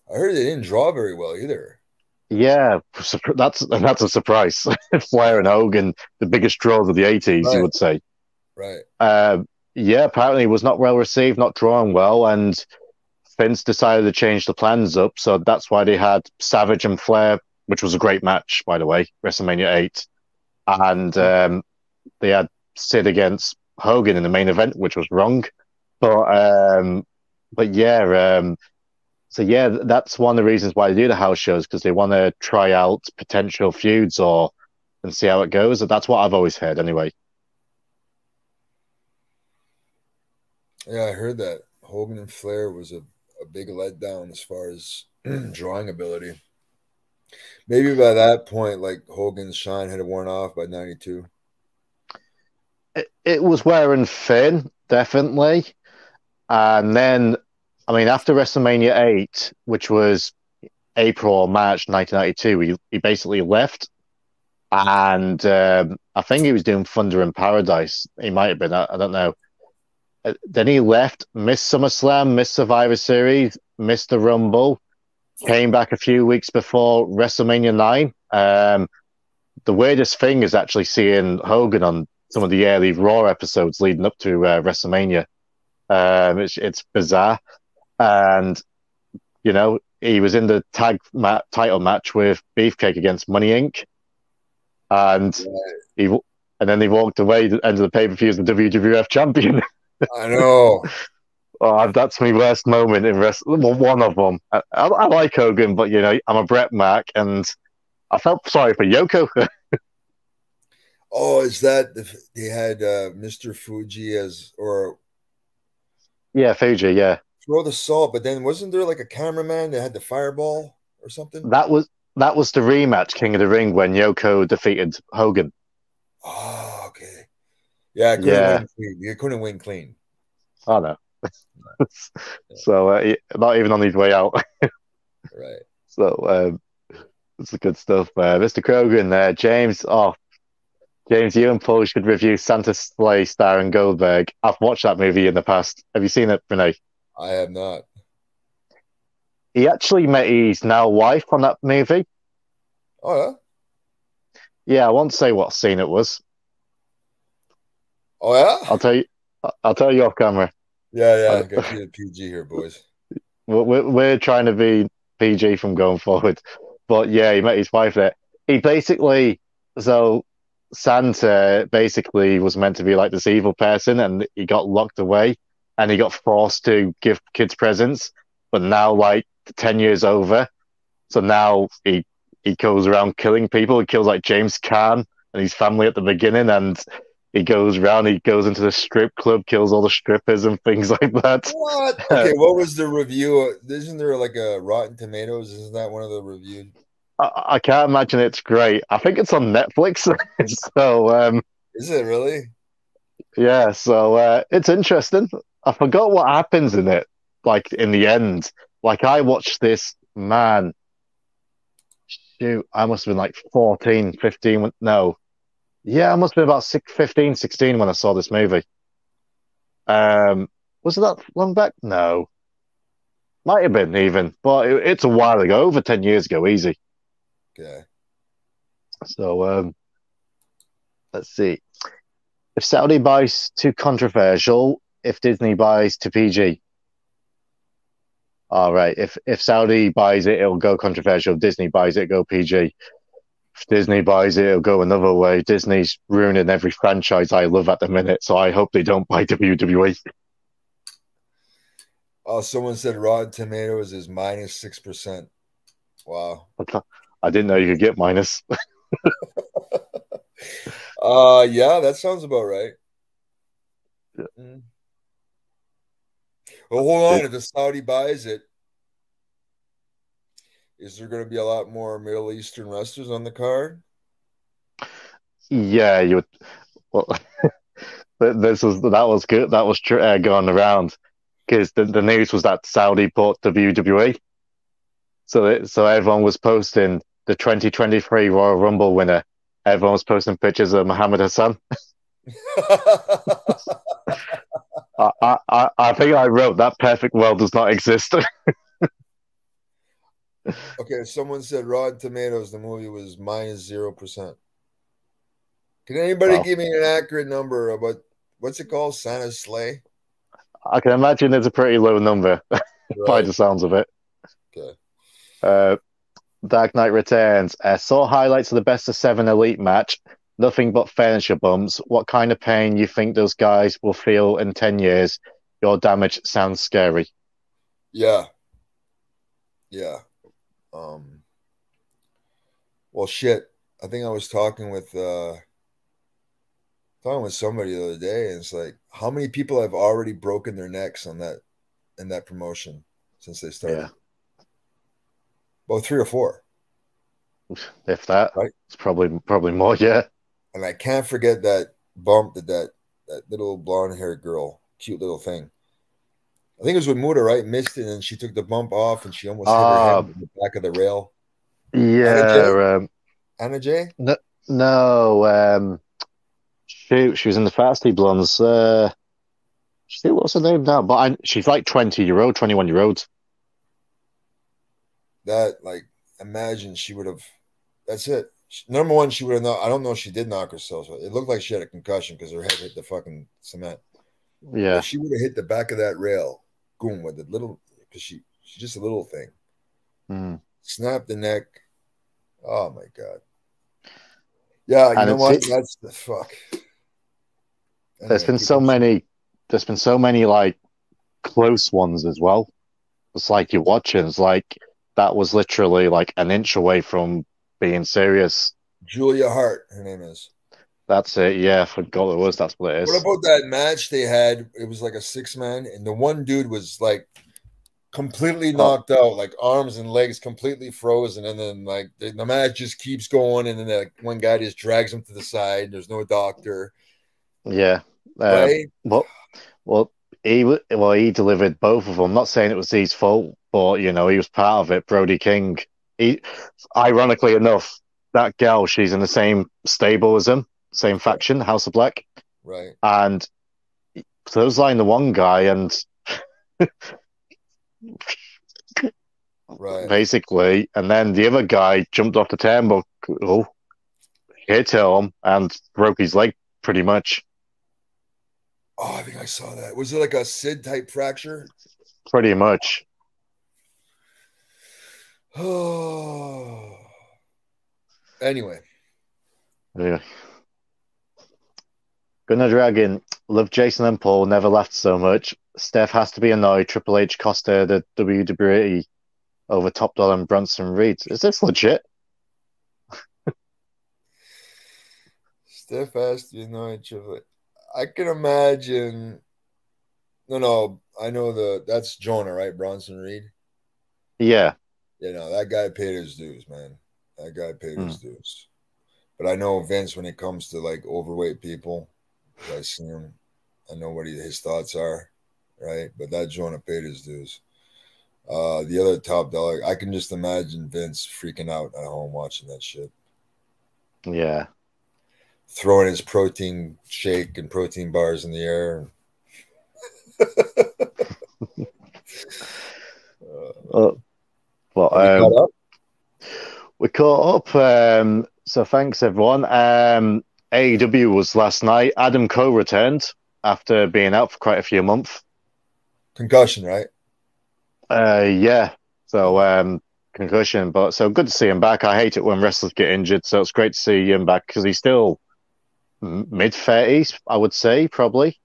I heard they didn't draw very well either. Yeah, that's that's a surprise. Flair and Hogan, the biggest draws of the eighties, right. you would say. Right. Uh, yeah, apparently it was not well received, not drawn well, and Vince decided to change the plans up. So that's why they had Savage and Flair, which was a great match, by the way, WrestleMania eight, and um, they had Sid against Hogan in the main event, which was wrong. But um, but yeah, um, so yeah, that's one of the reasons why they do the house shows because they want to try out potential feuds or and see how it goes. That's what I've always heard, anyway. Yeah, I heard that Hogan and Flair was a, a big letdown as far as drawing ability. Maybe by that point, like Hogan's shine had worn off by '92. It, it was wearing thin, definitely, and then I mean, after WrestleMania 8, which was April or March 1992, he, he basically left. And um, I think he was doing Thunder in Paradise. He might have been, I, I don't know. Uh, then he left, missed SummerSlam, missed Survivor Series, missed the Rumble, came back a few weeks before WrestleMania 9. Um, the weirdest thing is actually seeing Hogan on some of the early Raw episodes leading up to uh, WrestleMania. Um, it's, it's bizarre and you know he was in the tag mat- title match with Beefcake against Money Inc. And he and then he walked away at the end of the pay per view as the WWF champion. I know. oh, that's my worst moment in wrestling. Well, one of them. I, I, I, like Hogan, but you know I'm a Bret Mac, and I felt sorry for Yoko. oh, is that the, they had uh, Mr. Fuji as or? Yeah, Fuji. Yeah throw the salt, but then wasn't there like a cameraman that had the fireball or something? That was that was the rematch, King of the Ring, when Yoko defeated Hogan. Oh, okay. Yeah, yeah. You couldn't win clean. Oh no. so uh, not even on his way out. right. So um, it's good stuff. Uh, Mr. Krogan, uh, James. Oh, James, you and Paul should review Santa Slay starring Goldberg. I've watched that movie in the past. Have you seen it, Rene? I have not. He actually met his now wife on that movie. Oh yeah. Yeah, I won't say what scene it was. Oh yeah. I'll tell you. I- I'll tell you off camera. Yeah, yeah. Uh, Got be the PG here, boys. We're, we're, trying to be PG from going forward. But yeah, he met his wife there. He basically, so Santa basically was meant to be like this evil person and he got locked away and he got forced to give kids presents. But now, like, 10 years over. So now he, he goes around killing people. He kills like James Caan and his family at the beginning and he goes around, he goes into the strip club, kills all the strippers and things like that. What? Okay, what was the review? Isn't there like a Rotten Tomatoes? Isn't that one of the reviewed? I, I can't imagine it's great. I think it's on Netflix. so, um, Is it really? yeah, so uh, it's interesting. I forgot what happens in it, like in the end. Like, I watched this, man. Shoot, I must have been like 14, 15. No. Yeah, I must have been about six, 15, 16 when I saw this movie. Um, was it that long back? No. Might have been even, but it, it's a while ago, over 10 years ago, easy. Okay. So um, let's see. If Saudi buys too controversial, if Disney buys to PG. All right. If if Saudi buys it, it'll go controversial. If Disney buys it, go PG. If Disney buys it, it'll go another way. Disney's ruining every franchise I love at the minute, so I hope they don't buy WWE. Oh, someone said Rotten Tomatoes is minus six percent. Wow. I didn't know you could get minus. Uh, yeah, that sounds about right. Yeah. Mm. Well, hold on. If the Saudi buys it, is there going to be a lot more Middle Eastern wrestlers on the card? Yeah, you would. Well, this was that was good. That was uh, going around because the, the news was that Saudi bought WWE. So it, so everyone was posting the 2023 Royal Rumble winner. Everyone was posting pictures of Muhammad Hassan. I, I, I, I think I wrote that perfect world does not exist. Okay, someone said Rotten Tomatoes, the movie was minus zero percent. Can anybody Wow. give me an accurate number about what's it called? Santa's Slay? I can imagine it's a pretty low number by the sounds of it. Okay. Uh, Dark Knight Returns. Uh, saw highlights of the best of seven elite match. Nothing but furniture bumps. What kind of pain you think those guys will feel in ten years? Your damage sounds scary. Yeah. Yeah. Um well shit. I think I was talking with uh talking with somebody the other day and it's like how many people have already broken their necks on that in that promotion since they started? Yeah. About three or four. If that, Right. it's probably probably more. Yeah, And I can't forget that bump that that, that little blonde haired girl, cute little thing. I think it was with Muda, right? Missed it and she took the bump off and she almost hit her head in the back of the rail. yeah. Um, Anna Jay? no, um, shoot, she was in the Varsity Blonds. Uh, shoot, what's her name now? But I, she's like twenty year old, twenty one year old. that like imagine she would have that's it She- number one she would have not i don't know if she did knock herself it looked like she had a concussion because her head hit the fucking cement Yeah, If she would have hit the back of that rail boom with a little because she she's just a little thing Mm. snap the neck oh my god yeah you And know what it- that's the fuck There's been so many. There's been so many like close ones as well. It's like you're watching. It's like that was literally like an inch away from being serious. julia hart her name is That's it. Yeah, I forgot it was. That's what it is. What about that match they had? It was like a six man, and the one dude was like completely knocked out, like arms and legs completely frozen, and then like the, the match just keeps going, and then like one guy just drags him to the side. There's no doctor, Yeah. Uh, right? Well, well, he well he delivered both of them. I'm not saying it was his fault, but you know he was part of it. Brody King. He, ironically enough, that girl, she's in the same stable as him, same faction, House of Black, Right. and so it was like the one guy, and Right. basically, and then the other guy jumped off the turnbuckle, oh, hit him, and broke his leg pretty much. Oh, I think I saw that. Was it like a Sid type fracture? Pretty much. Oh. anyway. Yeah. Gunnar Dragon, love Jason and Paul, never laughed so much. Steph has to be annoyed. Triple H cost her the WWE over Top Dolla and Bronson Reed. Is this legit? Steph has to be annoyed. Triple. I can imagine. No, no, I know the that's Jonah, right? Bronson Reed. Yeah. You know that guy paid his dues, man. That guy paid his hmm. dues. But I know Vince when it comes to like overweight people. I see him. I know what he, his thoughts are, right? But that Jonah paid his dues. Uh, the other top dollar, I can just imagine Vince freaking out at home watching that shit. Yeah. Throwing his protein shake and protein bars in the air. uh, well, um, caught we caught up. Um, so thanks everyone. Um, AEW was last night. Adam Cole returned after being out for quite a few months. Concussion, right? Uh, yeah. So um, concussion, but so good to see him back. I hate it when wrestlers get injured, so it's great to see him back because he's still mid thirties, I would say, probably.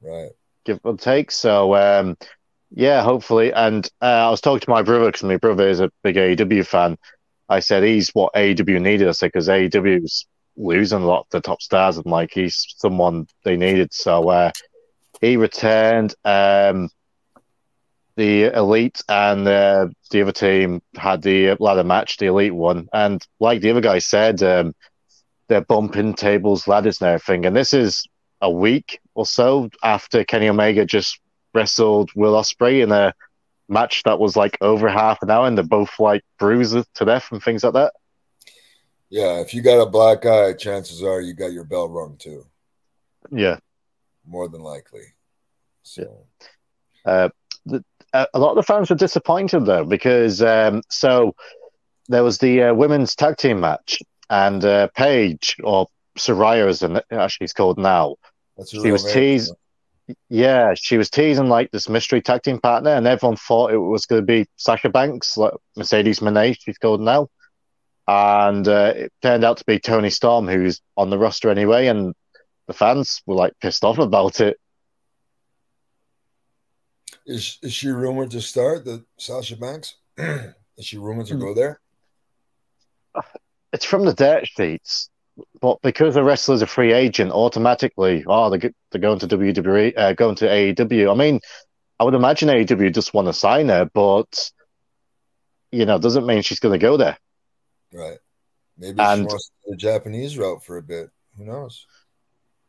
Right. Give or take. So um, yeah, hopefully. And uh, I was talking to my brother because my brother is a big AEW fan. I said he's what AEW needed. I said because AEW's losing a lot of the top stars, and like he's someone they needed. So uh, he returned. Um, the elite and uh, the other team had the ladder match. The elite won, and like the other guy said, um, they're bumping tables, ladders, and everything. And this is a week or so after Kenny Omega just wrestled Will Ospreay in a match that was like over half an hour, and they're both like bruised to death and things like that. Yeah, if you got a black eye, chances are you got your bell rung too. Yeah, more than likely. So, yeah. uh, the, uh, a lot of the fans were disappointed though because um, so there was the uh, women's tag team match and uh, Paige or Saraya as actually it's called now. she was teased. Yeah, she was teasing like this mystery tag team partner, and everyone thought it was going to be Sasha Banks, like Mercedes Moné, she's called now and uh, it turned out to be Toni Storm, who's on the roster anyway, and the fans were like pissed off about it. Is is she rumored to start the Sasha Banks? is she rumored to go there? It's from the dirt sheets, but because the wrestler's a free agent, automatically, oh, they're, they're going to WWE, uh, going to AEW. I mean, I would imagine AEW just want to sign her, but you know, doesn't mean she's going to go there. Right. Maybe and she wants the Japanese route for a bit. Who knows?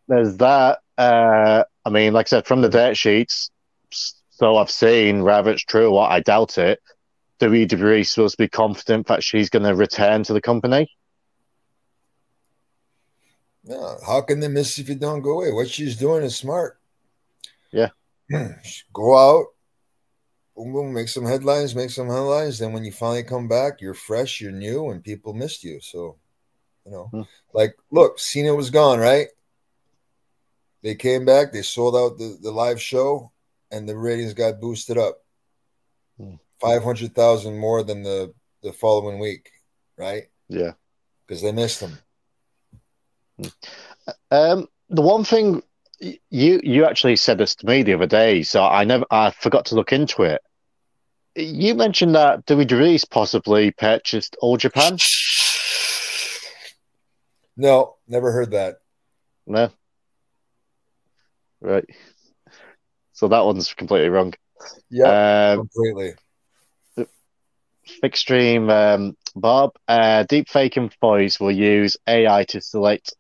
There's that. Uh, I mean, like I said, from the dirt sheets, so I've seen, whether it's true or what, I doubt it. WWE is supposed to be confident that she's going to return to the company. Yeah, how can they miss if you don't go away? What she's doing is smart. Yeah. go out, boom, boom, make some headlines, make some headlines. Then when you finally come back, you're fresh, you're new, and people missed you. So, you know, hmm. like, look, Cena was gone, right? They came back, they sold out the, the live show, and the ratings got boosted up. Hmm. 500,000 more than the, the following week, right? Yeah. Because they missed them. Hmm. Um, the one thing you you actually said this to me the other day, so I never I forgot to look into it. You mentioned that WWE possibly purchased All Japan. No, never heard that. No. Right. So that one's completely wrong. Yeah, um, completely. Extreme um, Bob, uh, deep faking voice will use AI to select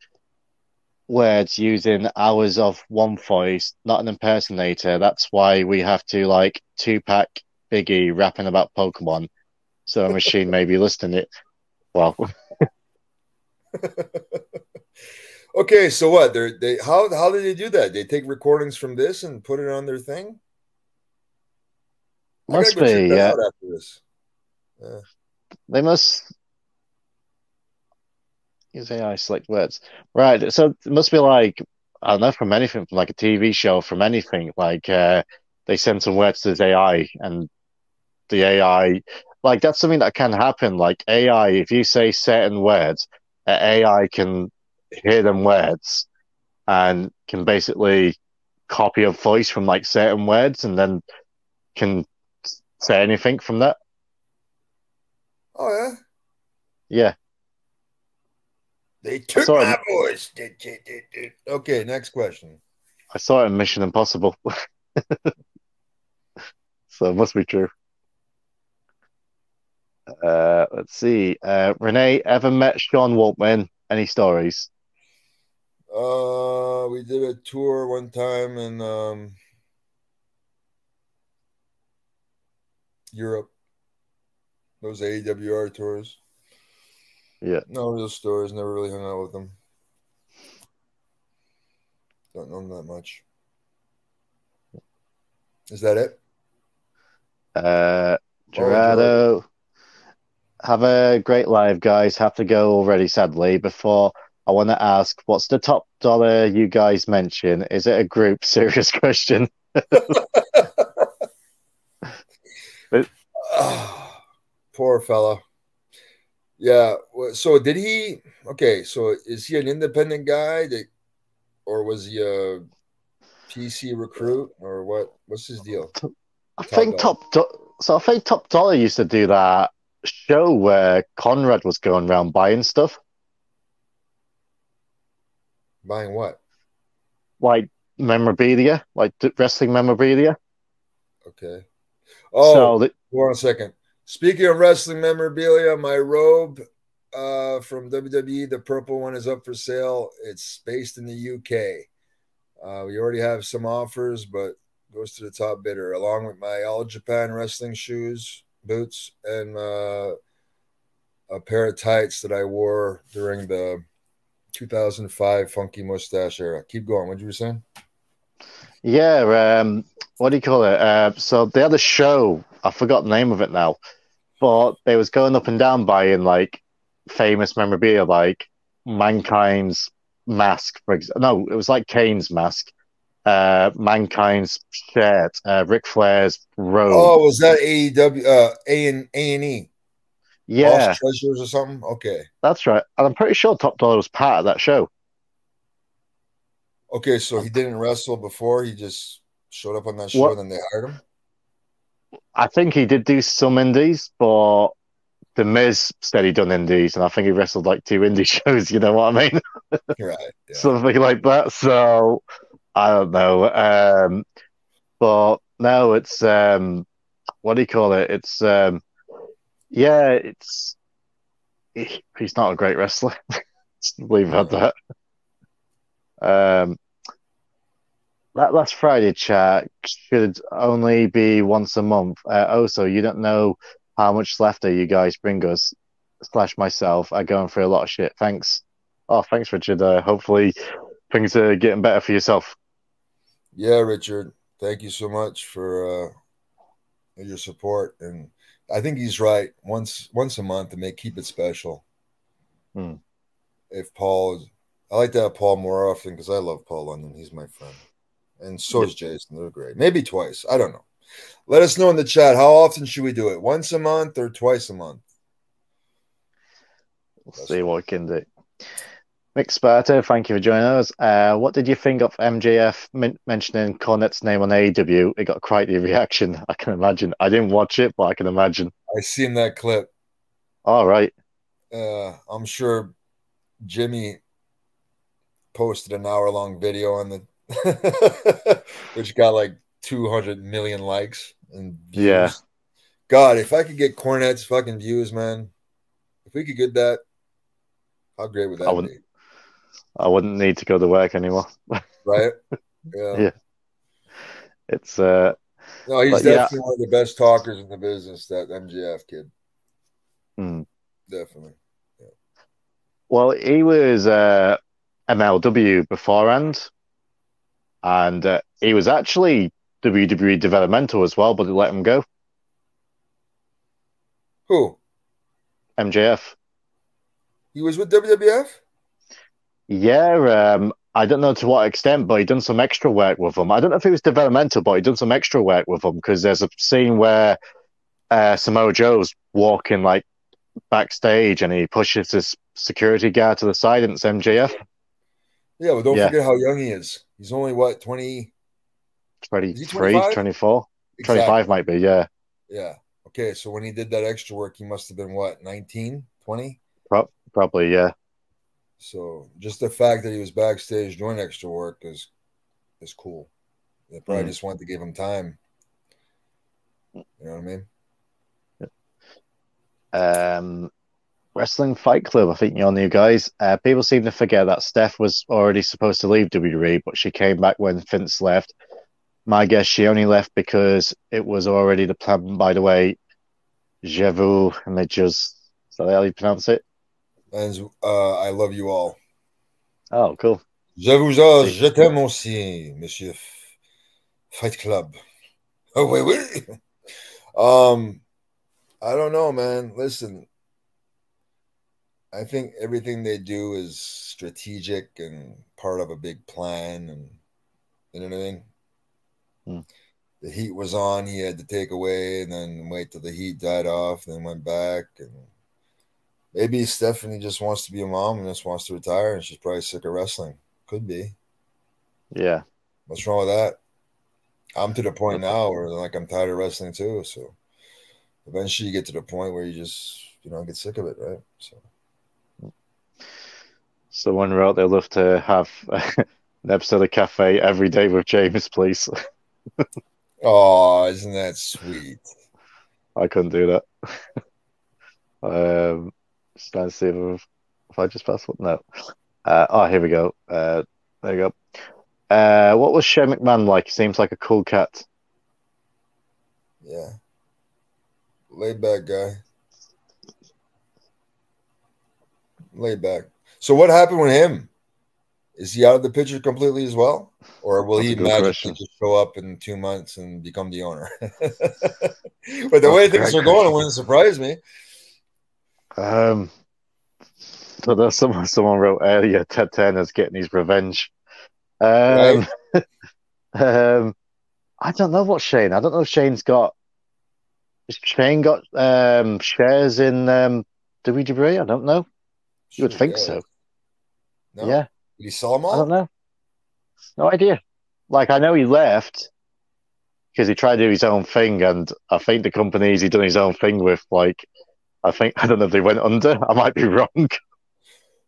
words using hours of one voice, not an impersonator. That's why we have to like Tupac Biggie rapping about Pokemon. So a machine may be listening it. Well. okay, so what? They're, they how how did they do that? They take recordings from this and put it on their thing. Must be, yeah. yeah. They must Use AI select words. Right. So it must be like I don't know from anything, from like a TV show, from anything. Like uh, they send some words to this AI, and the AI, like that's something that can happen. Like AI, if you say certain words, AI can hear them words and can basically copy a voice from like certain words, and then can say anything from that. Oh yeah. Yeah. They took Sorry. my voice. Okay, next question. I saw it in Mission Impossible. so it must be true. Uh, let's see. Uh, Renee, ever met Sean Waltman? Any stories? Uh, we did a tour one time in um, Europe. Those AWR tours. Yeah. No real stories. Never really hung out with them. Don't know them that much. Is that it? Uh, Gerardo, have a great live, guys. Have to go already, sadly. Before I want to ask, what's the top dollar you guys mention? Is it a group? Serious question. Ah, poor fella. Yeah. So did he? Okay. So is he an independent guy that, or was he a PC recruit or what? What's his deal? I Top think Dollar. top Do- so I think Top Dolla used to do that show where Conrad was going around buying stuff, Buying what? like memorabilia, like wrestling memorabilia. Okay. Oh, So the, hold on a second. Speaking of wrestling memorabilia, my robe uh, from WWE, the purple one, is up for sale. It's based in the UK. Uh, we already have some offers, but goes to the top bidder, along with my All Japan wrestling shoes, boots, and uh, a pair of tights that I wore during the 2005 Funky Mustache era. Keep going. What you were saying? Yeah, um, what do you call it? Uh, so they had a show. I forgot the name of it now, but they was going up and down buying like famous memorabilia, like Mankind's mask, for example. No, it was like Kane's mask, uh, Mankind's shirt, uh, Ric Flair's robe. Oh, was that AEW, uh, A and A and E? yeah, Lost Treasures or something? Okay. that's right. And I'm pretty sure Top Dolla was part of that show. Okay, so he didn't wrestle before. He just showed up on that show, What- and then they hired him. I think he did do some indies, but The Miz said he done indies, and I think he wrestled like two indie shows. You know what I mean? Right. Yeah. Something like that. So I don't know. Um, but no, it's um, what do you call it? It's um, yeah, it's he- he's not a great wrestler. It at that. Um, that last Friday chat should only be once a month. Uh, also, you don't know how much laughter you guys bring us, slash myself. I going through a lot of shit. Thanks. Oh, thanks, Richard. Uh, hopefully things are getting better for yourself. Yeah, Richard. Thank you so much for uh, your support, and I think he's right. Once once a month to make keep it special. Hmm. If Paul, I like to have Paul more often because I love Paul London. He's my friend, and so is Jason. They're great. Maybe twice. I don't know. Let us know in the chat. How often should we do it? Once a month or twice a month? We'll see what we can do. Mick Sparta, thank you for joining us. Uh, what did you think of MJF men- mentioning Cornette's name on AEW? It got quite the reaction, I can imagine. I didn't watch it, but I can imagine. I seen that clip. All right. uh, I'm sure Jimmy posted an hour long video on the which got like 200 million likes and views. Yeah. God, if I could get Cornette's fucking views, man, if we could get that, how great would I that wouldn't- be? I wouldn't need to go to work anymore. Right? Yeah. Yeah. It's uh No, he's But yeah. definitely one of the best talkers in the business, that MJF kid. hmm. Definitely. well, he was uh MLW beforehand, and uh, he was actually WWE developmental as well, but they let him go. Who? MJF. He was with WWF? Yeah, um, I don't know to what extent, but he done some extra work with them. I don't know if it was developmental, but he done some extra work with them because there's a scene where uh, Samoa Joe's walking like backstage and he pushes his security guard to the side and it's MJF. Yeah, but don't Yeah. forget how young he is. He's only what, 20? 23, 25? 24, Exactly. 25 might be, yeah. Yeah. Okay, so when he did that extra work, he must have been what, 19, 20? Pro- probably, yeah. So just the fact that he was backstage doing extra work is is cool. They probably Mhm. just wanted to give him time. You know what I mean? Um, Wrestling Fight Club, I think you're new guys. Uh, people seem to forget that Steph was already supposed to leave WWE, but she came back when Vince left. My guess, she only left because it was already the plan. By the way, je Jevu Images. Is that how you pronounce it? And uh, I love you all. Oh, cool. Je vous a, je t'aime aussi, Monsieur Fight Club. Oh wait, wait. Um, I don't know, man. Listen, I think everything they do is strategic and part of a big plan, and you know what I mean. Hmm. The heat was on; he had to take away, and then wait till the heat died off, and then went back, and maybe Stephanie just wants to be a mom and just wants to retire, and she's probably sick of wrestling. Could be. Yeah. What's wrong with that? I'm to the point now where like I'm tired of wrestling too. So eventually you get to the point where you just you know get sick of it, right? So Someone wrote they'd love to have an episode of Cafe every day with James, please. oh, isn't that sweet? I couldn't do that. um, just trying to see if, if I just passed one. No. Uh, oh, here we go. Uh, there you go. Uh, what was Shane McMahon like? He seems like a cool cat. Yeah. Laid back guy. Laid back. So what happened with him? Is he out of the picture completely as well? Or will That's he magically question. just show up in two months and become the owner? but the That's way things are going, it wouldn't surprise me. Um, so there's someone someone wrote earlier. Ted Turner's getting his revenge. Um, um, I don't know what Shane. I don't know if Shane's got. Has Shane got um shares in um WWE? I don't know. You would Sure, think yeah. so. No? Yeah, Did saw him them I don't know. No idea. Like I know he left because he tried to do his own thing, and I think the companies he done his own thing with, like, I think I don't know if they went under. I might be wrong.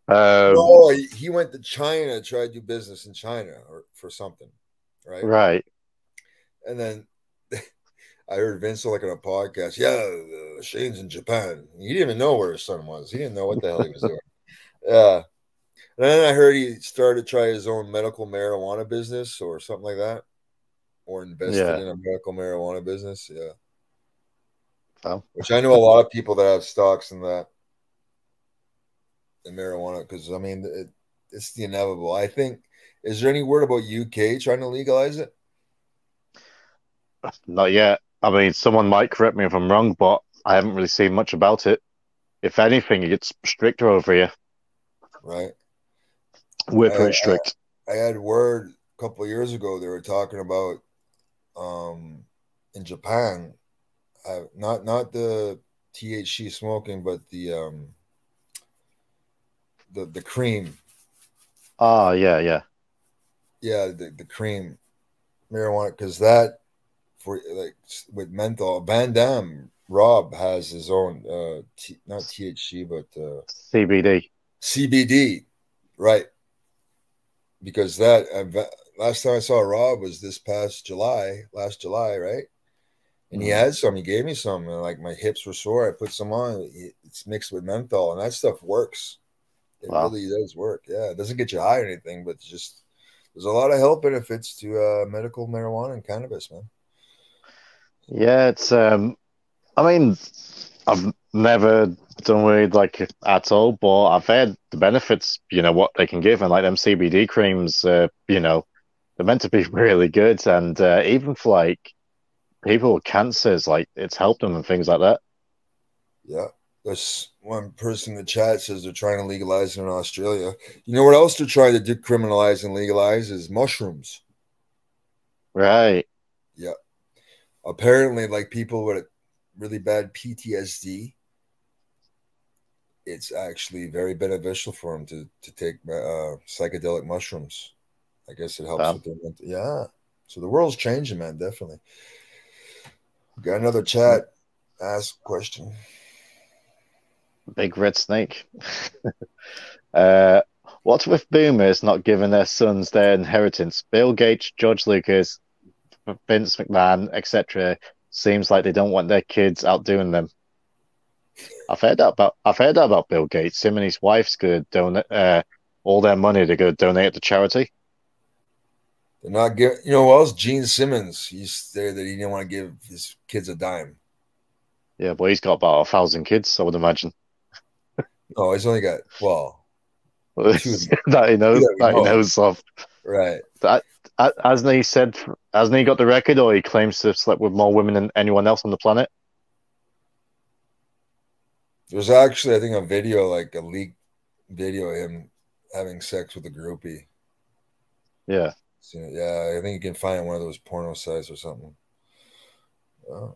Um, no, he, went to China try to do business in China or for something, right? right. And then I heard Vince like on a podcast. Yeah, uh, Shane's in Japan. He didn't even know where his son was. He didn't know what the hell he was doing. Yeah. And then I heard he started to try his own medical marijuana business or something like that, or invested Yeah. in a medical marijuana business. Yeah. Oh. Which I know a lot of people that have stocks in that in marijuana because I mean it, it's the inevitable. I think. Is there any word about UK trying to legalize it? Not yet. I mean, someone might correct me if I'm wrong, but I haven't really seen much about it. If anything, it gets stricter over here. Right. We're pretty strict. I had word a couple of years ago. They were talking about um, in Japan, uh, not not the THC smoking, but the um, the the cream. Oh, yeah, yeah. Yeah, the, the cream marijuana because that for like with menthol. Van Dam Rob has his own uh, t- not THC but uh, CBD. CBD, right? Because that last time I saw Rob was this past July, last July, right? And he Mhm. had some. He gave me some, and like my hips were sore. I put some on. It's mixed with menthol, and that stuff works. It Wow. really does work. Yeah, it doesn't get you high or anything, but just there's a lot of health benefits to uh, medical marijuana and cannabis, man. Yeah, it's um I mean I've never done weed like at all, but I've heard the benefits, you know, what they can give and like them CBD creams, uh, you know, they're meant to be really good and uh, even for like people with cancers, like it's helped them and things like that. Yeah, There's one person in the chat says they're trying to legalize it in Australia. You know what else they're trying to decriminalize and legalize is mushrooms. Right. Yeah. Apparently, like people with really bad PTSD, it's actually very beneficial for them to to take uh, psychedelic mushrooms. I guess it helps Wow. with their mental. Yeah. So the world's changing, man. Definitely. Got another chat. Ask question. Big red snake. uh, what's with boomers not giving their sons their inheritance? Bill Gates, George Lucas, Vince McMahon, etc. Seems like they don't want their kids outdoing them. I've heard that about I've heard that about Bill Gates. Him and his wife's gonna donate uh, all their money. They're gonna donate to charity. They're not give. You know what else? Gene Simmons. He's there that he didn't want to give his kids a dime. Yeah, but he's got about a thousand kids, I would imagine. Oh, he's only got well, that he knows. That he knows of. right. Ha- Hasn't he said? Hasn't he got the record, or he claims to have slept with more women than anyone else on the planet? There's actually, I think, a video, like a leaked video of him having sex with a groupie. Yeah. It? Yeah, I think you can find one of those porno sites or something. Oh,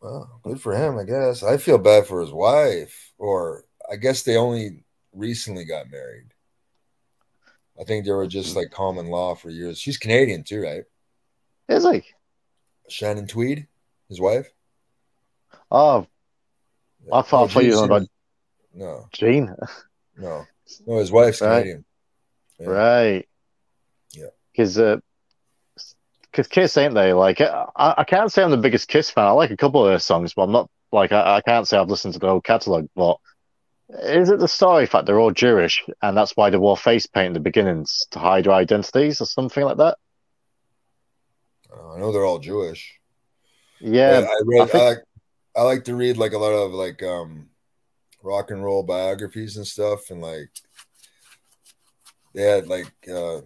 well, good for him, I guess. I feel bad for his wife, or I guess they only recently got married. I think they were just like common law for years. She's Canadian too, right? Is like Shannon Tweed, his wife. Oh, I thought, I you were about No, Gene. no, no. His wife's Right. Canadian. Yeah. Right. Yeah. Because uh, cause Kiss, ain't they? Like, I, I can't say I'm the biggest Kiss fan. I like a couple of their songs, but I'm not, like, I, I can't say I've listened to the whole catalogue. But is it the story fact they're all Jewish and that's why they wore face paint in the beginnings to hide their identities or something like that? Uh, I know they're all Jewish. Yeah. I, read. I, think- like, I like to read like a lot of like um rock and roll biographies and stuff, and like they had like uh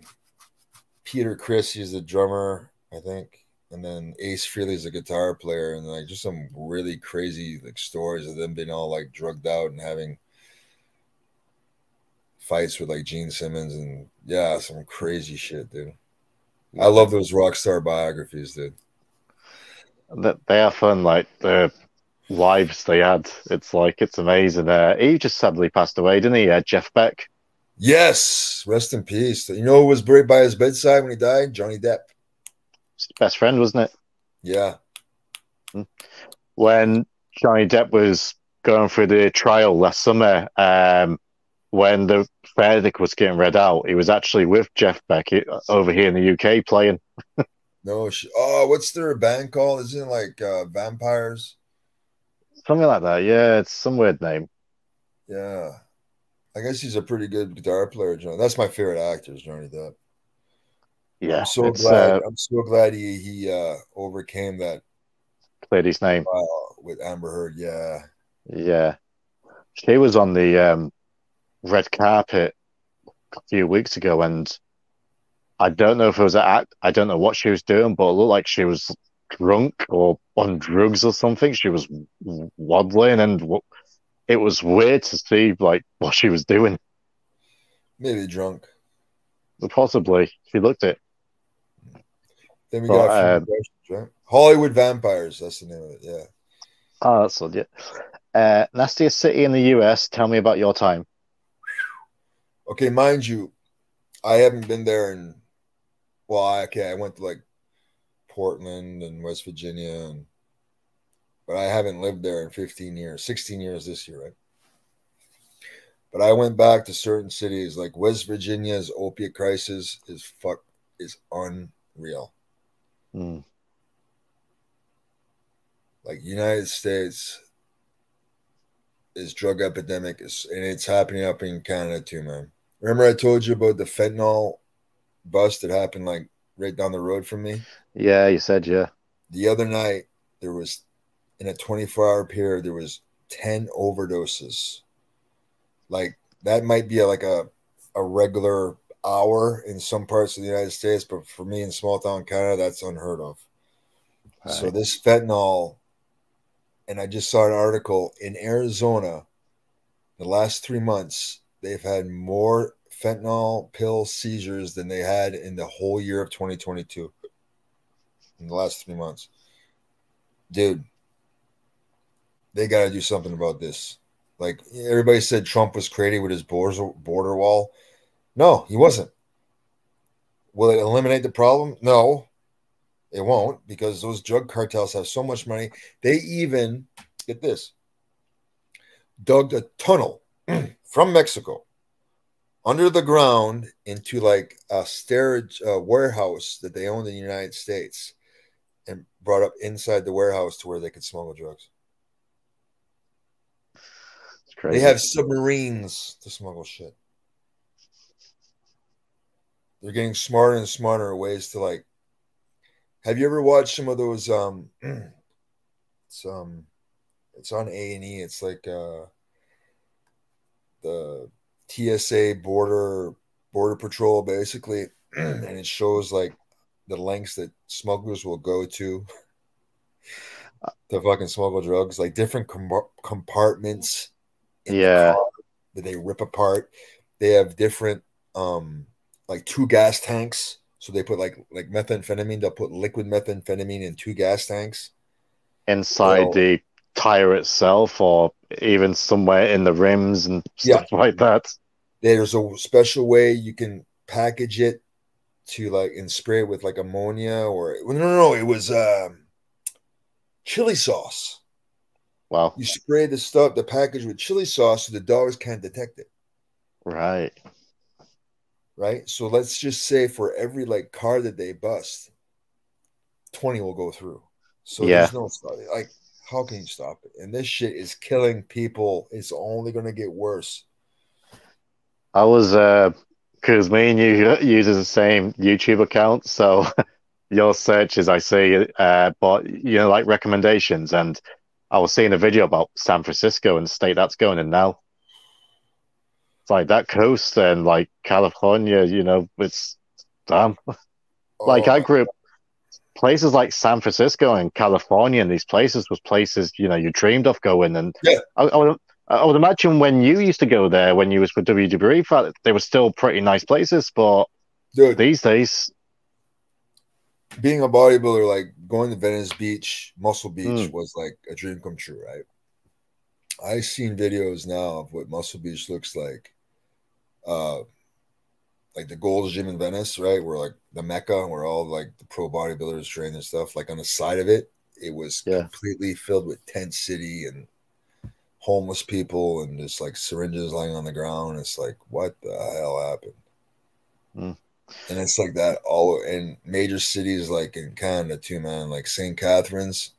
Peter Criss, he's the drummer, I think, and then Ace Frehley's a guitar player, and like just some really crazy like stories of them being all like drugged out and having fights with like Gene Simmons and yeah, some crazy shit, dude. I love those rock star biographies, dude. that they are fun. Like the lives they had, it's like it's amazing. Uh, he just sadly passed away, didn't he? Uh, Jeff Beck. Yes, rest in peace. You know who was buried by his bedside when he died? Johnny Depp. His best friend, wasn't it? Yeah. When Johnny Depp was going through the trial last summer, um, when the verdict was getting read out, he was actually with Jeff Beck over here in the UK playing. No. Sh- oh, what's their band called? Isn't it like uh, Vampires? Something like that. Yeah, it's some weird name. Yeah. I guess he's a pretty good guitar player, John. That's my favorite actor, is Johnny Depp. Yeah, I'm so glad. uh, I'm so glad he he uh, overcame that cleared his name. with Amber Heard. Yeah. Yeah. She was on the um, red carpet a few weeks ago, and I don't know if it was an act. I don't know what she was doing, but it looked like she was drunk or on drugs or something. She was waddling, and w- it was weird to see like what she was doing. Maybe drunk. But possibly she looked it. Then we Well, got uh, right? Hollywood Vampires. That's the name of it. Yeah. Oh, that's legit. Uh, nastiest city in the US. Tell me about your time. Okay, mind you, I haven't been there in well, okay, I went to like Portland and West Virginia and but I haven't lived there in 15 years, 16 years this year, right? But I went back to certain cities like West Virginia's opiate crisis is fuck is unreal. Hmm. Like United States is drug epidemic is and it's happening up in Canada too, man. Remember I told you about the fentanyl bust that happened like right down the road from me? Yeah, you said yeah. The other night there was in a 24 hour period there was 10 overdoses. Like that might be like a a regular hour in some parts of the United States, but for me in small town Canada, that's unheard of. So this fentanyl, and I just saw an article in Arizona. The last three months, they've had more fentanyl pill seizures than they had in the whole year of 2022. In the last three months, dude, they got to do something about this. Like everybody said, Trump was creative with his border border wall. No, he wasn't. Will it eliminate the problem? No, it won't because those drug cartels have so much money. They even get this dug a tunnel from Mexico under the ground into like a storage uh, warehouse that they owned in the United States and brought up inside the warehouse to where they could smuggle drugs. It's crazy. They have submarines to smuggle shit. They're getting smarter and smarter ways to like. Have you ever watched some of those? Um, it's um, it's on A and E. It's like uh, the TSA border border patrol basically, and it shows like the lengths that smugglers will go to to fucking smuggle drugs, like different com- compartments. yeah, the that they rip apart. They have different, um, like two gas tanks. So they put like like methamphetamine. They'll put liquid methamphetamine in two gas tanks inside well, the tire itself, or even somewhere in the rims and stuff yeah. like that. There's a special way you can package it to like and spray it with like ammonia or no no no it was um chili sauce. Wow. You spray the stuff, the package with chili sauce so the dogs can't detect it. Right. Right. So let's just say for every like car that they bust, 20 will go through. So yeah. there's no like how can you stop it? And this shit is killing people. It's only gonna get worse. I was uh because me and you uses the same YouTube account, so your searches I see, uh, but you know, like recommendations, and I was seeing a video about San Francisco and the state that's going in now. It's like that coast and like California, you know, it's damn. like I oh. grew up places like San Francisco and California, and these places was places you know you dreamed of going, and yeah, I, I I would imagine when you used to go there, when you was with WWE, they were still pretty nice places. But Dude, these days, being a bodybuilder, like going to Venice Beach, Muscle Beach, mm. was like a dream come true, right? I've seen videos now of what Muscle Beach looks like, uh, like the Gold's Gym in Venice, right? Where like the Mecca, where all like the pro bodybuilders train and stuff. Like on the side of it, it was yeah. completely filled with tent city and homeless people and just like syringes lying on the ground. It's like, what the hell happened? Mm. And it's like that all in major cities like in Canada too, man. Like St. Catharines.